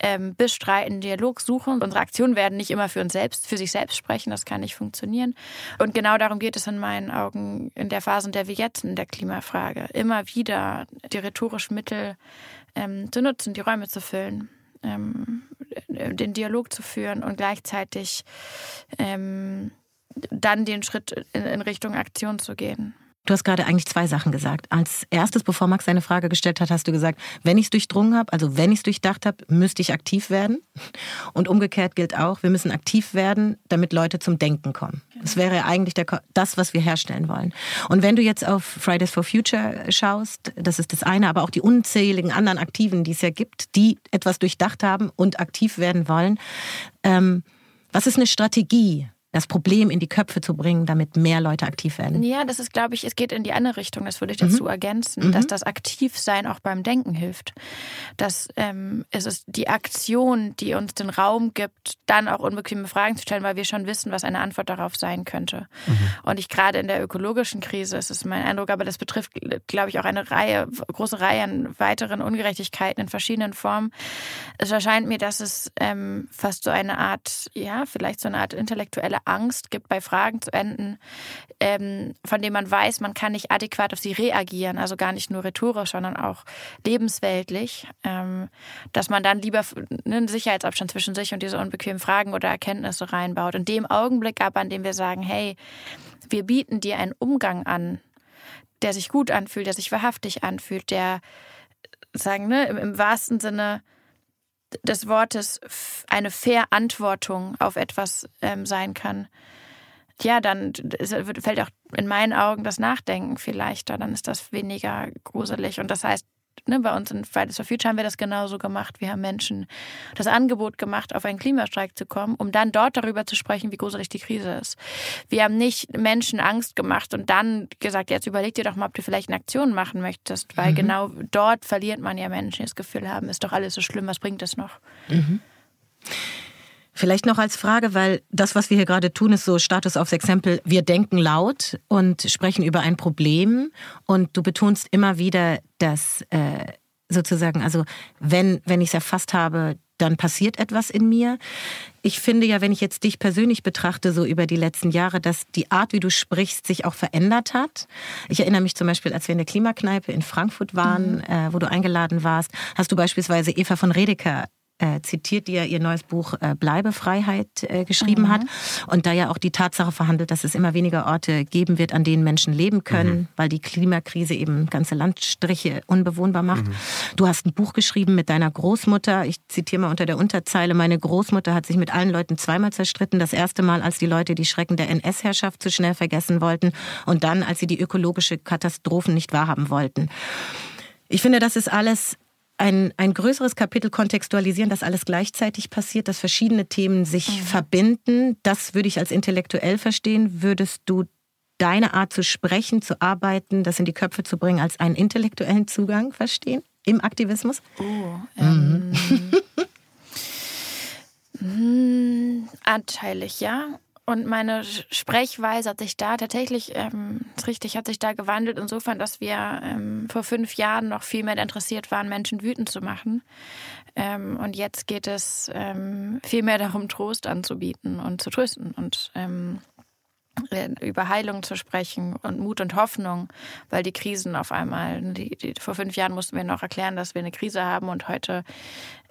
ähm, bestreiten, Dialog suchen. Unsere Aktionen werden nicht immer für uns selbst, für sich selbst sprechen, das kann nicht funktionieren. Und genau darum geht es in meinen Augen in der Phase, in der wir jetzt in der Klimafrage immer wieder die rhetorischen Mittel ähm, zu nutzen, die Räume zu füllen ähm, den Dialog zu führen und gleichzeitig ähm, dann den Schritt in, in Richtung Aktion zu gehen. Du hast gerade eigentlich zwei Sachen gesagt. Als erstes, bevor Max seine Frage gestellt hat, hast du gesagt, wenn ich es durchdrungen habe, also wenn ich es durchdacht habe, müsste ich aktiv werden. Und umgekehrt gilt auch, wir müssen aktiv werden, damit Leute zum Denken kommen. Das wäre eigentlich der, das, was wir herstellen wollen. Und wenn du jetzt auf Fridays for Future schaust, das ist das eine, aber auch die unzähligen anderen Aktiven, die es ja gibt, die etwas durchdacht haben und aktiv werden wollen. Ähm, was ist eine Strategie, das Problem in die Köpfe zu bringen, damit mehr Leute aktiv werden. Ja, das ist, glaube ich, es geht in die andere Richtung, das würde ich dazu mhm. ergänzen, mhm. dass das Aktivsein auch beim Denken hilft. Dass ähm, es ist die Aktion, die uns den Raum gibt, dann auch unbequeme Fragen zu stellen, weil wir schon wissen, was eine Antwort darauf sein könnte. Mhm. Und ich gerade in der ökologischen Krise, ist es mein Eindruck, aber das betrifft, glaube ich, auch eine Reihe, große Reihe an weiteren Ungerechtigkeiten in verschiedenen Formen. Es erscheint mir, dass es ähm, fast so eine Art, ja, vielleicht so eine Art intellektuelle Angst gibt, bei Fragen zu enden, ähm, von denen man weiß, man kann nicht adäquat auf sie reagieren, also gar nicht nur rhetorisch, sondern auch lebensweltlich, ähm, dass man dann lieber einen Sicherheitsabstand zwischen sich und diese unbequemen Fragen oder Erkenntnisse reinbaut. In dem Augenblick aber, an dem wir sagen, hey, wir bieten dir einen Umgang an, der sich gut anfühlt, der sich wahrhaftig anfühlt, der sagen, ne, im, im wahrsten Sinne des Wortes eine Verantwortung auf etwas ähm, sein kann, ja, dann fällt auch in meinen Augen das Nachdenken viel leichter. Dann ist das weniger gruselig. Und das heißt, ne, bei uns in Fridays for Future haben wir das genauso gemacht. Wir haben Menschen das Angebot gemacht, auf einen Klimastreik zu kommen, um dann dort darüber zu sprechen, wie gruselig die Krise ist. Wir haben nicht Menschen Angst gemacht und dann gesagt, jetzt überleg dir doch mal, ob du vielleicht eine Aktion machen möchtest, weil mhm. genau dort verliert man ja Menschen, die das Gefühl haben, ist doch alles so schlimm, was bringt es noch? Mhm. Vielleicht noch als Frage, weil das, was wir hier gerade tun, ist so Status aufs Exempel. Wir denken laut und sprechen über ein Problem und du betonst immer wieder, dass äh, sozusagen, also wenn, wenn ich es erfasst habe, dann passiert etwas in mir. Ich finde ja, wenn ich jetzt dich persönlich betrachte, so über die letzten Jahre, dass die Art, wie du sprichst, sich auch verändert hat. Ich erinnere mich zum Beispiel, als wir in der Klimakneipe in Frankfurt waren, mhm. äh, wo du eingeladen warst, hast du beispielsweise Eva von Redeker äh, zitiert, die ja ihr neues Buch äh, Bleibefreiheit äh, geschrieben mhm. hat. Und da ja auch die Tatsache verhandelt, dass es immer weniger Orte geben wird, an denen Menschen leben können, mhm. weil die Klimakrise eben ganze Landstriche unbewohnbar macht. Mhm. Du hast ein Buch geschrieben mit deiner Großmutter. Ich zitiere mal unter der Unterzeile. Meine Großmutter hat sich mit allen Leuten zweimal zerstritten. Das erste Mal, als die Leute die Schrecken der NS-Herrschaft zu schnell vergessen wollten. Und dann, als sie die ökologische Katastrophen nicht wahrhaben wollten. Ich finde, das ist alles ein, ein größeres Kapitel kontextualisieren, dass alles gleichzeitig passiert, dass verschiedene Themen sich mhm. verbinden. Das würde ich als intellektuell verstehen. Würdest du deine Art zu sprechen, zu arbeiten, das in die Köpfe zu bringen, als einen intellektuellen Zugang verstehen im Aktivismus? Oh, ähm, mhm. anteilig, ja. Und meine Sprechweise hat sich da tatsächlich, ähm, richtig, hat sich da gewandelt, insofern, dass wir ähm, vor fünf Jahren noch viel mehr interessiert waren, Menschen wütend zu machen. Ähm, und jetzt geht es ähm, viel mehr darum, Trost anzubieten und zu trösten und ähm, äh, über Heilung zu sprechen und Mut und Hoffnung, weil die Krisen auf einmal, die, die, vor fünf Jahren mussten wir noch erklären, dass wir eine Krise haben und heute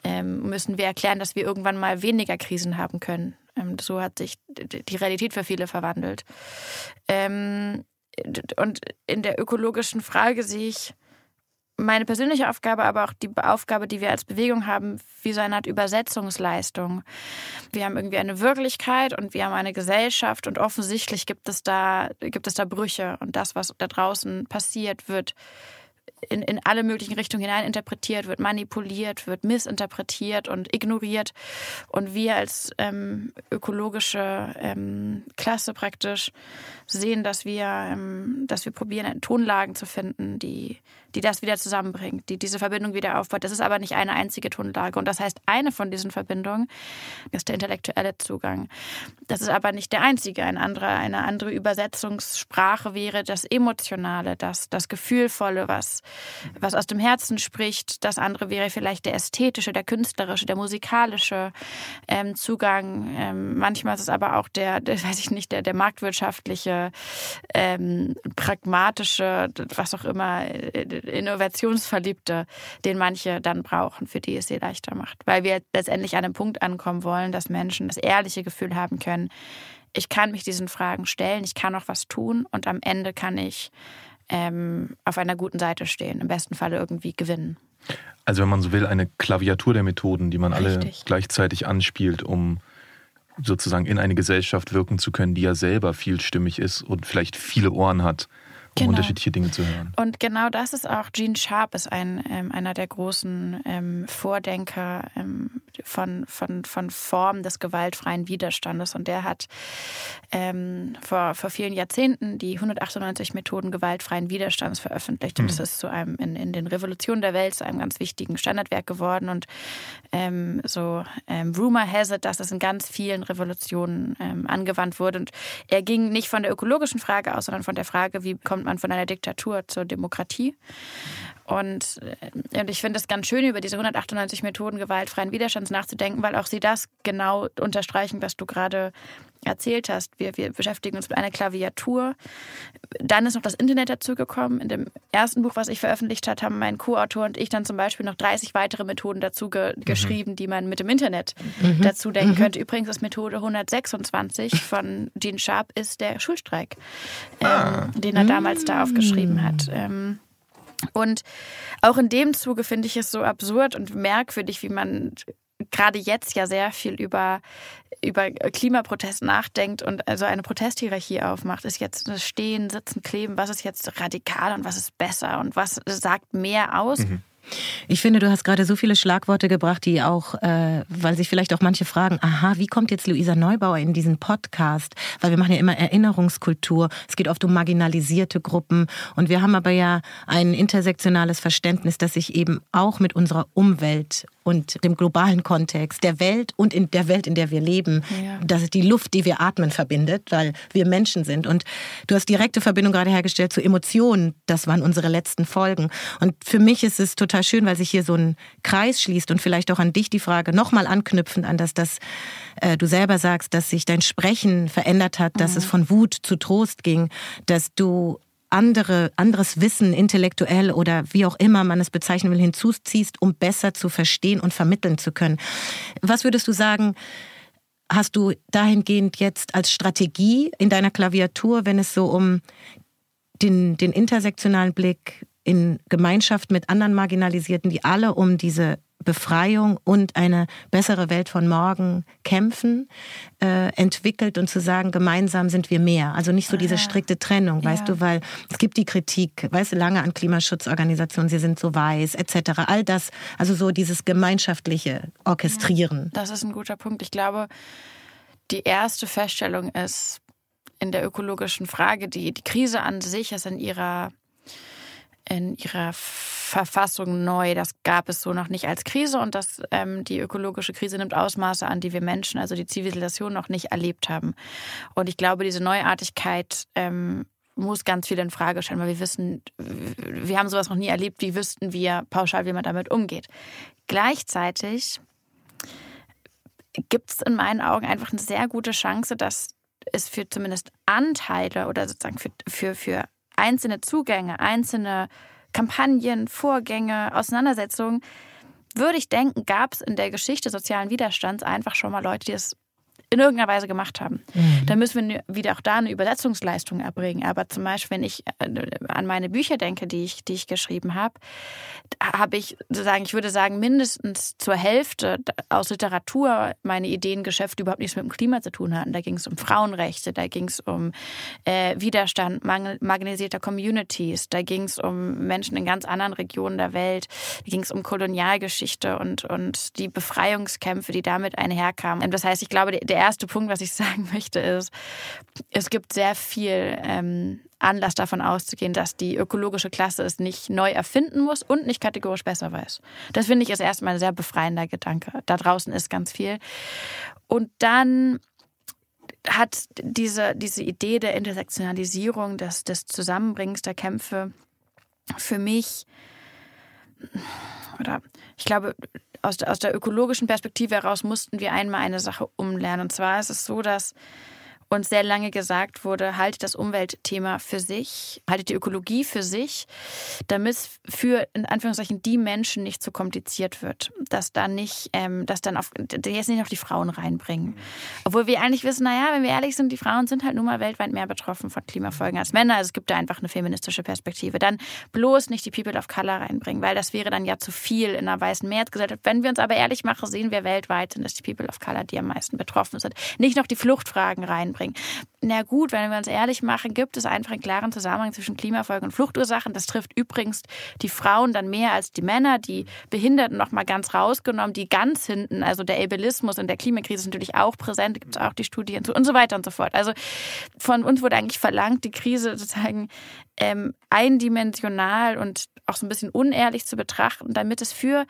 ähm, müssen wir erklären, dass wir irgendwann mal weniger Krisen haben können. Ähm, so hat sich die Realität für viele verwandelt. Ähm, und in der ökologischen Frage sehe ich meine persönliche Aufgabe, aber auch die Aufgabe, die wir als Bewegung haben, wie so eine Art Übersetzungsleistung. Wir haben irgendwie eine Wirklichkeit und wir haben eine Gesellschaft und offensichtlich gibt es da, gibt es da Brüche und das, was da draußen passiert, wird in, in alle möglichen Richtungen hinein interpretiert, wird manipuliert, wird missinterpretiert und ignoriert. Und wir als ähm, ökologische ähm, Klasse praktisch sehen, dass wir, ähm, dass wir probieren, Tonlagen zu finden, die, die das wieder zusammenbringt, die diese Verbindung wieder aufbaut. Das ist aber nicht eine einzige Tonlage. Und das heißt, eine von diesen Verbindungen ist der intellektuelle Zugang. Das ist aber nicht der einzige. Ein anderer, eine andere Übersetzungssprache wäre das Emotionale, das, das Gefühlvolle, was, was aus dem Herzen spricht. Das andere wäre vielleicht der ästhetische, der künstlerische, der musikalische ähm, Zugang. Ähm, manchmal ist es aber auch der, der, weiß ich nicht, der, der marktwirtschaftliche, ähm, pragmatische, was auch immer, äh, Innovationsverliebte, den manche dann brauchen, für die es sie leichter macht. Weil wir letztendlich an einem Punkt ankommen wollen, dass Menschen das ehrliche Gefühl haben können, ich kann mich diesen Fragen stellen, ich kann auch was tun und am Ende kann ich ähm, auf einer guten Seite stehen, im besten Falle irgendwie gewinnen. Also wenn man so will, eine Klaviatur der Methoden, die man Richtig. alle gleichzeitig anspielt, um sozusagen in eine Gesellschaft wirken zu können, die ja selber vielstimmig ist und vielleicht viele Ohren hat genau. unterschiedliche Dinge zu hören. Und genau das ist auch, Gene Sharp ist ein, ähm, einer der großen ähm, Vordenker ähm, von, von, von Formen des gewaltfreien Widerstandes. Und der hat ähm, vor, vor vielen Jahrzehnten die 198 Methoden gewaltfreien Widerstands veröffentlicht. Und mhm. das ist zu einem in, in den Revolutionen der Welt zu einem ganz wichtigen Standardwerk geworden. Und ähm, so ähm, Rumor has it, dass es in ganz vielen Revolutionen angewandt wurde. Und er ging nicht von der ökologischen Frage aus, sondern von der Frage, wie kommt man von einer Diktatur zur Demokratie. Und, äh, und ich finde es ganz schön, über diese 198 Methoden gewaltfreien Widerstands nachzudenken, weil auch sie das genau unterstreichen, was du gerade erzählt hast. Wir, wir beschäftigen uns mit einer Klaviatur. Dann ist noch das Internet dazugekommen. In dem ersten Buch, was ich veröffentlicht habe, haben mein Co-Autor und ich dann zum Beispiel noch 30 weitere Methoden dazu ge mhm. geschrieben, die man mit dem Internet mhm. dazu denken mhm. könnte. Übrigens ist Methode 126 von Gene Sharp ist der Schulstreik, ah. ähm, den er damals da aufgeschrieben hat. Ähm, und auch in dem Zuge finde ich es so absurd und merkwürdig, wie man gerade jetzt ja sehr viel über, über Klimaprotest nachdenkt und also eine Protesthierarchie aufmacht. Ist jetzt das Stehen, Sitzen, Kleben, was ist jetzt radikal und was ist besser und was sagt mehr aus? Mhm. Ich finde, du hast gerade so viele Schlagworte gebracht, die auch, äh, weil sich vielleicht auch manche fragen, aha, wie kommt jetzt Luisa Neubauer in diesen Podcast? Weil wir machen ja immer Erinnerungskultur. Es geht oft um marginalisierte Gruppen. Und wir haben aber ja ein intersektionales Verständnis, das sich eben auch mit unserer Umwelt und dem globalen Kontext, der Welt und in der Welt, in der wir leben, ja. dass die Luft, die wir atmen, verbindet, weil wir Menschen sind. Und du hast direkte Verbindung gerade hergestellt zu Emotionen. Das waren unsere letzten Folgen. Und für mich ist es total schön, weil sich hier so ein Kreis schließt und vielleicht auch an dich die Frage nochmal anknüpfend an das, dass äh, du selber sagst, dass sich dein Sprechen verändert hat, dass mhm. es von Wut zu Trost ging, dass du andere, anderes Wissen, intellektuell oder wie auch immer man es bezeichnen will, hinzuziehst, um besser zu verstehen und vermitteln zu können. Was würdest du sagen, hast du dahingehend jetzt als Strategie in deiner Klaviatur, wenn es so um den, den intersektionalen Blick in Gemeinschaft mit anderen Marginalisierten, die alle um diese Befreiung und eine bessere Welt von morgen kämpfen, äh, entwickelt und zu sagen, gemeinsam sind wir mehr. Also nicht so diese strikte Trennung, ja. weißt du, weil es gibt die Kritik, weißt du, lange an Klimaschutzorganisationen, sie sind so weiß, etc. All das, also so dieses gemeinschaftliche Orchestrieren. Das ist ein guter Punkt. Ich glaube, die erste Feststellung ist in der ökologischen Frage, die, die Krise an sich ist in ihrer in ihrer Verfassung neu. Das gab es so noch nicht als Krise und das, ähm, die ökologische Krise nimmt Ausmaße an, die wir Menschen, also die Zivilisation, noch nicht erlebt haben. Und ich glaube, diese Neuartigkeit ähm, muss ganz viel in Frage stellen, weil wir wissen, wir haben sowas noch nie erlebt, wie wüssten wir pauschal, wie man damit umgeht. Gleichzeitig gibt es in meinen Augen einfach eine sehr gute Chance, dass es für zumindest Anteile oder sozusagen für, für, für einzelne Zugänge, einzelne Kampagnen, Vorgänge, Auseinandersetzungen, würde ich denken, gab es in der Geschichte sozialen Widerstands einfach schon mal Leute, die es in irgendeiner Weise gemacht haben. Mhm. Da müssen wir wieder auch da eine Übersetzungsleistung erbringen. Aber zum Beispiel, wenn ich äh, an meine Bücher denke, die ich, die ich geschrieben habe, habe ich sozusagen, ich würde sagen, mindestens zur Hälfte aus Literatur meine Ideengeschäfte überhaupt nichts mit dem Klima zu tun hatten. Da ging es um Frauenrechte, da ging es um äh, Widerstand marginalisierter Communities, da ging es um Menschen in ganz anderen Regionen der Welt, da ging es um Kolonialgeschichte und, und die Befreiungskämpfe, die damit einherkamen. Und das heißt, ich glaube, der erste Punkt, was ich sagen möchte, ist, es gibt sehr viel ähm, Anlass davon auszugehen, dass die ökologische Klasse es nicht neu erfinden muss und nicht kategorisch besser weiß. Das finde ich ist erstmal ein sehr befreiender Gedanke. Da draußen ist ganz viel. Und dann hat diese, diese Idee der Intersektionalisierung, des, des Zusammenbringens der Kämpfe für mich, oder ich glaube, aus der, aus der ökologischen Perspektive heraus mussten wir einmal eine Sache umlernen. Und zwar ist es so, dass uns sehr lange gesagt wurde, haltet das Umweltthema für sich, haltet die Ökologie für sich, damit es für in Anführungszeichen die Menschen nicht zu kompliziert wird, dass dann nicht, ähm, dass dann auf jetzt nicht noch die Frauen reinbringen, obwohl wir eigentlich wissen, naja, wenn wir ehrlich sind, die Frauen sind halt nun mal weltweit mehr betroffen von Klimafolgen als Männer, also es gibt da einfach eine feministische Perspektive. Dann bloß nicht die People of Color reinbringen, weil das wäre dann ja zu viel in einer weißen Mehrheitsgesellschaft. Wenn wir uns aber ehrlich machen, sehen wir weltweit sind es die People of Color, die am meisten betroffen sind. Nicht noch die Fluchtfragen reinbringen bringen. Na gut, wenn wir uns ehrlich machen, gibt es einfach einen klaren Zusammenhang zwischen Klimafolgen und Fluchtursachen. Das trifft übrigens die Frauen dann mehr als die Männer, die Behinderten noch mal ganz rausgenommen, die ganz hinten, also der Ableismus in der Klimakrise ist natürlich auch präsent, gibt es auch die Studien und so weiter und so fort. Also von uns wurde eigentlich verlangt, die Krise sozusagen ähm, eindimensional und auch so ein bisschen unehrlich zu betrachten, damit es für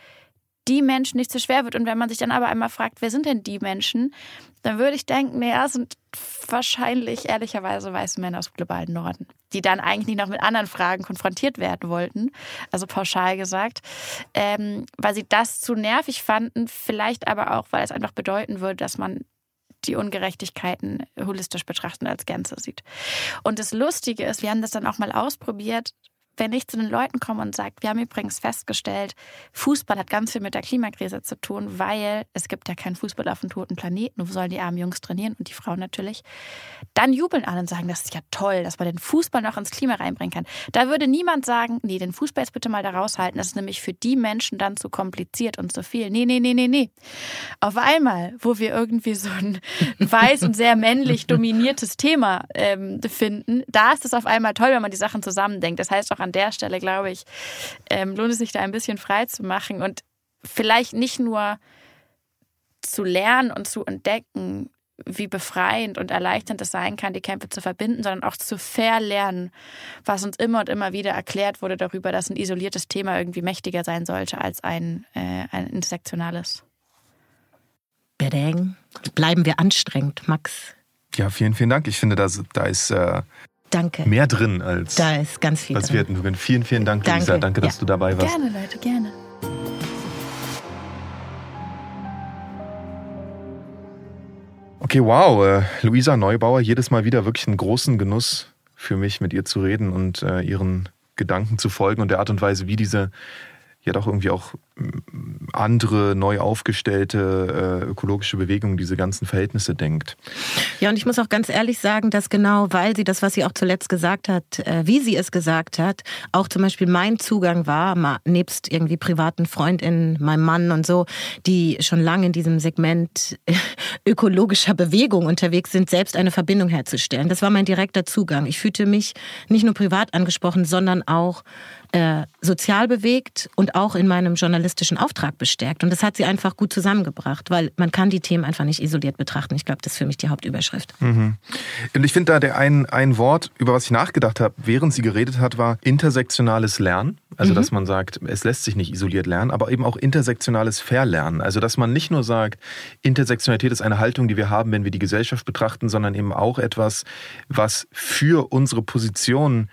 die Menschen nicht zu schwer wird. Und wenn man sich dann aber einmal fragt, wer sind denn die Menschen, dann würde ich denken, naja, sind wahrscheinlich ehrlicherweise weiße Männer aus dem globalen Norden, die dann eigentlich noch mit anderen Fragen konfrontiert werden wollten, also pauschal gesagt, ähm, weil sie das zu nervig fanden, vielleicht aber auch, weil es einfach bedeuten würde, dass man die Ungerechtigkeiten holistisch betrachten als Gänze sieht. Und das Lustige ist, wir haben das dann auch mal ausprobiert, wenn ich zu den Leuten komme und sage, wir haben übrigens festgestellt, Fußball hat ganz viel mit der Klimakrise zu tun, weil es gibt ja keinen Fußball auf dem toten Planeten. Wo sollen die armen Jungs trainieren und die Frauen natürlich? Dann jubeln alle und sagen, das ist ja toll, dass man den Fußball noch ins Klima reinbringen kann. Da würde niemand sagen, nee, den Fußball jetzt bitte mal da raushalten. Das ist nämlich für die Menschen dann zu kompliziert und zu viel. Nee, nee, nee, nee, nee. Auf einmal, wo wir irgendwie so ein weiß und sehr männlich dominiertes Thema ähm, finden, da ist es auf einmal toll, wenn man die Sachen zusammendenkt. Das heißt auch an der Stelle, glaube ich, ähm, lohnt es sich da ein bisschen frei zu machen und vielleicht nicht nur zu lernen und zu entdecken, wie befreiend und erleichternd es sein kann, die Kämpfe zu verbinden, sondern auch zu verlernen, was uns immer und immer wieder erklärt wurde darüber, dass ein isoliertes Thema irgendwie mächtiger sein sollte als ein, äh, ein intersektionales. Bedeng. Bleiben wir anstrengend, Max. Ja, vielen, vielen Dank. Ich finde, da, da ist äh, Danke. mehr drin als Da ist ganz viel was drin. wir hätten können. Vielen, vielen Dank, Danke. Lisa. Danke, dass Ja. du dabei warst. Gerne, Leute, gerne. Okay, wow. Äh, Luisa Neubauer, jedes Mal wieder wirklich einen großen Genuss für mich, mit ihr zu reden und äh, ihren Gedanken zu folgen und der Art und Weise, wie diese ja doch irgendwie auch mm, andere, neu aufgestellte äh, ökologische Bewegung diese ganzen Verhältnisse denkt. Ja, und ich muss auch ganz ehrlich sagen, dass genau, weil sie das, was sie auch zuletzt gesagt hat, äh, wie sie es gesagt hat, auch zum Beispiel mein Zugang war, nebst irgendwie privaten FreundInnen, meinem Mann und so, die schon lange in diesem Segment äh, ökologischer Bewegung unterwegs sind, selbst eine Verbindung herzustellen. Das war mein direkter Zugang. Ich fühlte mich nicht nur privat angesprochen, sondern auch äh, sozial bewegt und auch in meinem journalistischen Auftrag bestärkt. Und das hat sie einfach gut zusammengebracht, weil man kann die Themen einfach nicht isoliert betrachten. Ich glaube, das ist für mich die Hauptüberschrift. Und ich finde da der ein, ein Wort, über was ich nachgedacht habe, während sie geredet hat, war intersektionales Lernen. Also, dass man sagt, es lässt sich nicht isoliert lernen, aber eben auch intersektionales Verlernen. Also, dass man nicht nur sagt, Intersektionalität ist eine Haltung, die wir haben, wenn wir die Gesellschaft betrachten, sondern eben auch etwas, was für unsere Position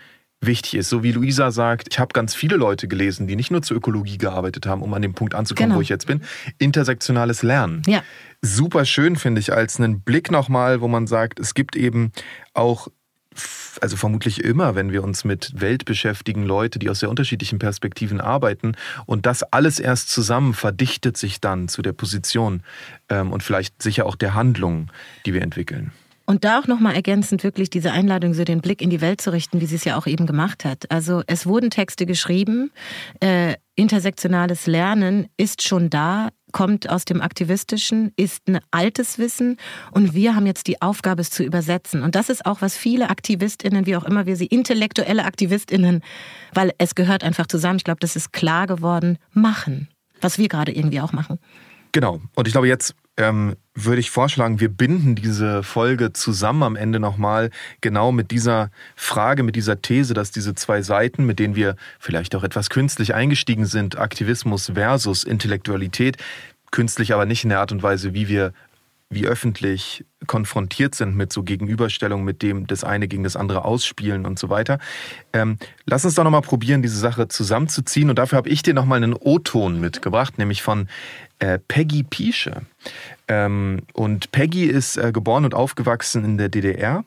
wichtig ist. So wie Luisa sagt, ich habe ganz viele Leute gelesen, die nicht nur zur Ökologie gearbeitet haben, um an dem Punkt anzukommen, Genau. wo ich jetzt bin. Intersektionales Lernen Ja. super schön, finde ich, als einen Blick nochmal, wo man sagt, es gibt eben auch, also vermutlich immer, wenn wir uns mit Welt beschäftigen, Leute, die aus sehr unterschiedlichen Perspektiven arbeiten und das alles erst zusammen verdichtet sich dann zu der Position ähm, und vielleicht sicher auch der Handlung, die wir entwickeln. Und da auch nochmal ergänzend wirklich diese Einladung, so den Blick in die Welt zu richten, wie sie es ja auch eben gemacht hat. Also es wurden Texte geschrieben, äh, intersektionales Lernen ist schon da, kommt aus dem Aktivistischen, ist ein altes Wissen und wir haben jetzt die Aufgabe, es zu übersetzen. Und das ist auch, was viele AktivistInnen, wie auch immer wir sie, intellektuelle AktivistInnen, weil es gehört einfach zusammen, ich glaube, das ist klar geworden, machen. Was wir gerade irgendwie auch machen. Genau. Und ich glaube, jetzt ähm, würde ich vorschlagen, wir binden diese Folge zusammen am Ende nochmal genau mit dieser Frage, mit dieser These, dass diese zwei Seiten, mit denen wir vielleicht auch etwas künstlich eingestiegen sind, Aktivismus versus Intellektualität, künstlich aber nicht in der Art und Weise, wie wir wie öffentlich konfrontiert sind mit so Gegenüberstellungen, mit dem das eine gegen das andere ausspielen und so weiter. Ähm, lass uns doch nochmal probieren, diese Sache zusammenzuziehen. Und dafür habe ich dir nochmal einen O-Ton mitgebracht, nämlich von äh, Peggy Piesche. Ähm, und Peggy ist äh, geboren und aufgewachsen in der DDR.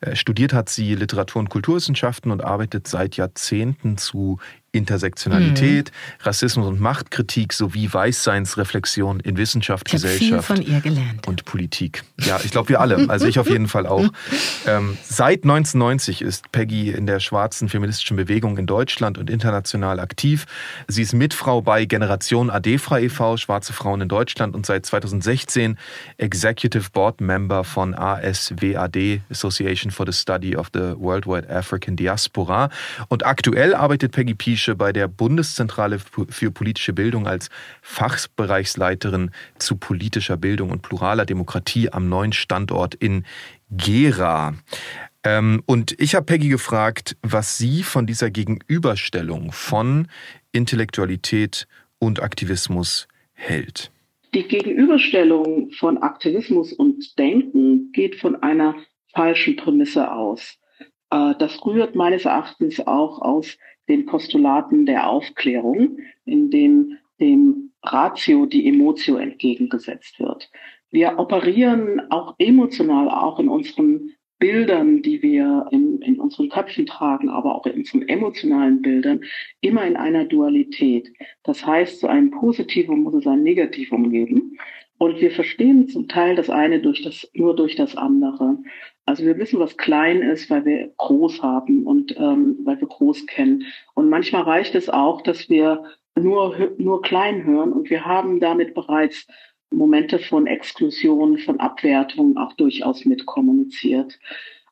Äh, studiert hat sie Literatur- und Kulturwissenschaften und arbeitet seit Jahrzehnten zu Intersektionalität, Rassismus und Machtkritik sowie Weißseinsreflexion in Wissenschaft, Ich habe viel Gesellschaft von ihr gelernt. und Politik. Ja, ich glaube, wir alle. Also ich auf jeden Fall auch. Ähm, seit 1990 ist Peggy in der schwarzen feministischen Bewegung in Deutschland und international aktiv. Sie ist Mitfrau bei Generation AD-Frei e.V., Schwarze Frauen in Deutschland und seit 2016 Executive Board Member von ASWAD, Association for the Study of the Worldwide African Diaspora. Und aktuell arbeitet Peggy Piesche bei der Bundeszentrale für politische Bildung als Fachbereichsleiterin zu politischer Bildung und pluraler Demokratie am neuen Standort in Gera. Ähm, und ich habe Peggy gefragt, was sie von dieser Gegenüberstellung von Intellektualität und Aktivismus hält. Die Gegenüberstellung von Aktivismus und Denken geht von einer falschen Prämisse aus. Äh, Das rührt meines Erachtens auch aus den Postulaten der Aufklärung, in dem dem Ratio die Emotio entgegengesetzt wird. Wir operieren auch emotional, auch in unseren Bildern, die wir in, in unseren Köpfen tragen, aber auch in unseren emotionalen Bildern, immer in einer Dualität. Das heißt, zu einem Positivum muss es ein Negativum geben. Und wir verstehen zum Teil das eine durch das, nur durch das andere. Also wir wissen, was klein ist, weil wir groß haben und ähm, weil wir groß kennen. Und manchmal reicht es auch, dass wir nur, nur klein hören und wir haben damit bereits Momente von Exklusion, von Abwertung auch durchaus mitkommuniziert.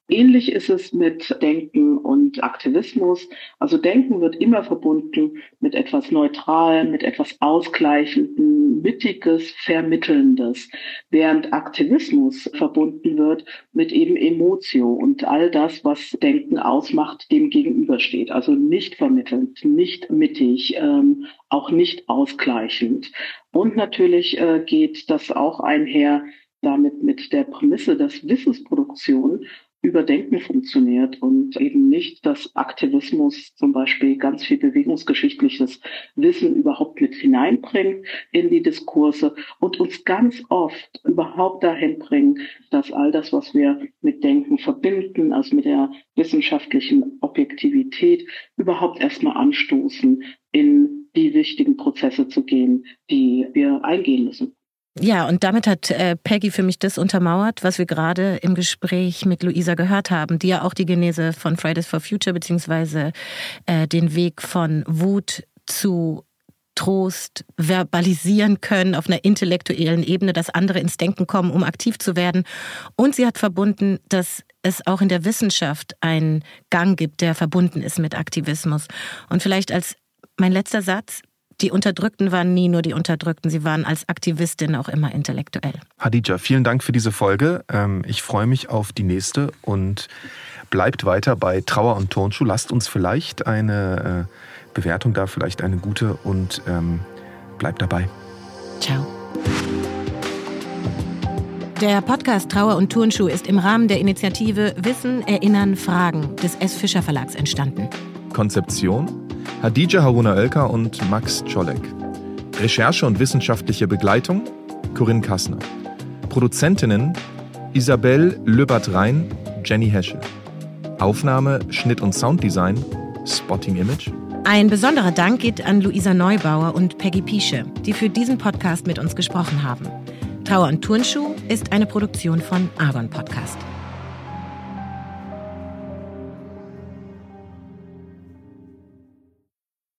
Ähnlich ist es mit Denken und Aktivismus. Also Denken wird immer verbunden mit etwas Neutralem, mit etwas Ausgleichendem, Mittiges, Vermittelndes, während Aktivismus verbunden wird mit eben Emotio und all das, was Denken ausmacht, dem gegenübersteht. Also nicht vermittelnd, nicht mittig, ähm, auch nicht ausgleichend. Und natürlich äh, geht das auch einher damit mit der Prämisse, dass Wissensproduktion Überdenken funktioniert und eben nicht, dass Aktivismus zum Beispiel ganz viel bewegungsgeschichtliches Wissen überhaupt mit hineinbringt in die Diskurse und uns ganz oft überhaupt dahin bringen, dass all das, was wir mit Denken verbinden, also mit der wissenschaftlichen Objektivität, überhaupt erstmal anstoßen, in die wichtigen Prozesse zu gehen, die wir eingehen müssen. Ja, und damit hat äh, Peggy für mich das untermauert, was wir gerade im Gespräch mit Luisa gehört haben, die ja auch die Genese von Fridays for Future beziehungsweise äh, den Weg von Wut zu Trost verbalisieren können auf einer intellektuellen Ebene, dass andere ins Denken kommen, um aktiv zu werden. Und sie hat verbunden, dass es auch in der Wissenschaft einen Gang gibt, der verbunden ist mit Aktivismus. Und vielleicht als mein letzter Satz, die Unterdrückten waren nie nur die Unterdrückten, sie waren als Aktivistin auch immer intellektuell. Hadija, vielen Dank für diese Folge. Ähm, ich freue mich auf die nächste und bleibt weiter bei Trauer und Turnschuh. Lasst uns vielleicht eine äh, Bewertung da, vielleicht eine gute und ähm, bleibt dabei. Ciao. Der Podcast Trauer und Turnschuh ist im Rahmen der Initiative Wissen, Erinnern, Fragen des S. Fischer Verlags entstanden. Konzeption Hadija Haruna Oelker und Max Czolek. Recherche und wissenschaftliche Begleitung Corinne Kassner. Produzentinnen Isabel Löbert-Rhein, Jenny Heschel. Aufnahme, Schnitt und Sounddesign Spotting Image. Ein besonderer Dank geht an Luisa Neubauer und Peggy Piesche, die für diesen Podcast mit uns gesprochen haben. Trauer und Turnschuh ist eine Produktion von Argon Podcast.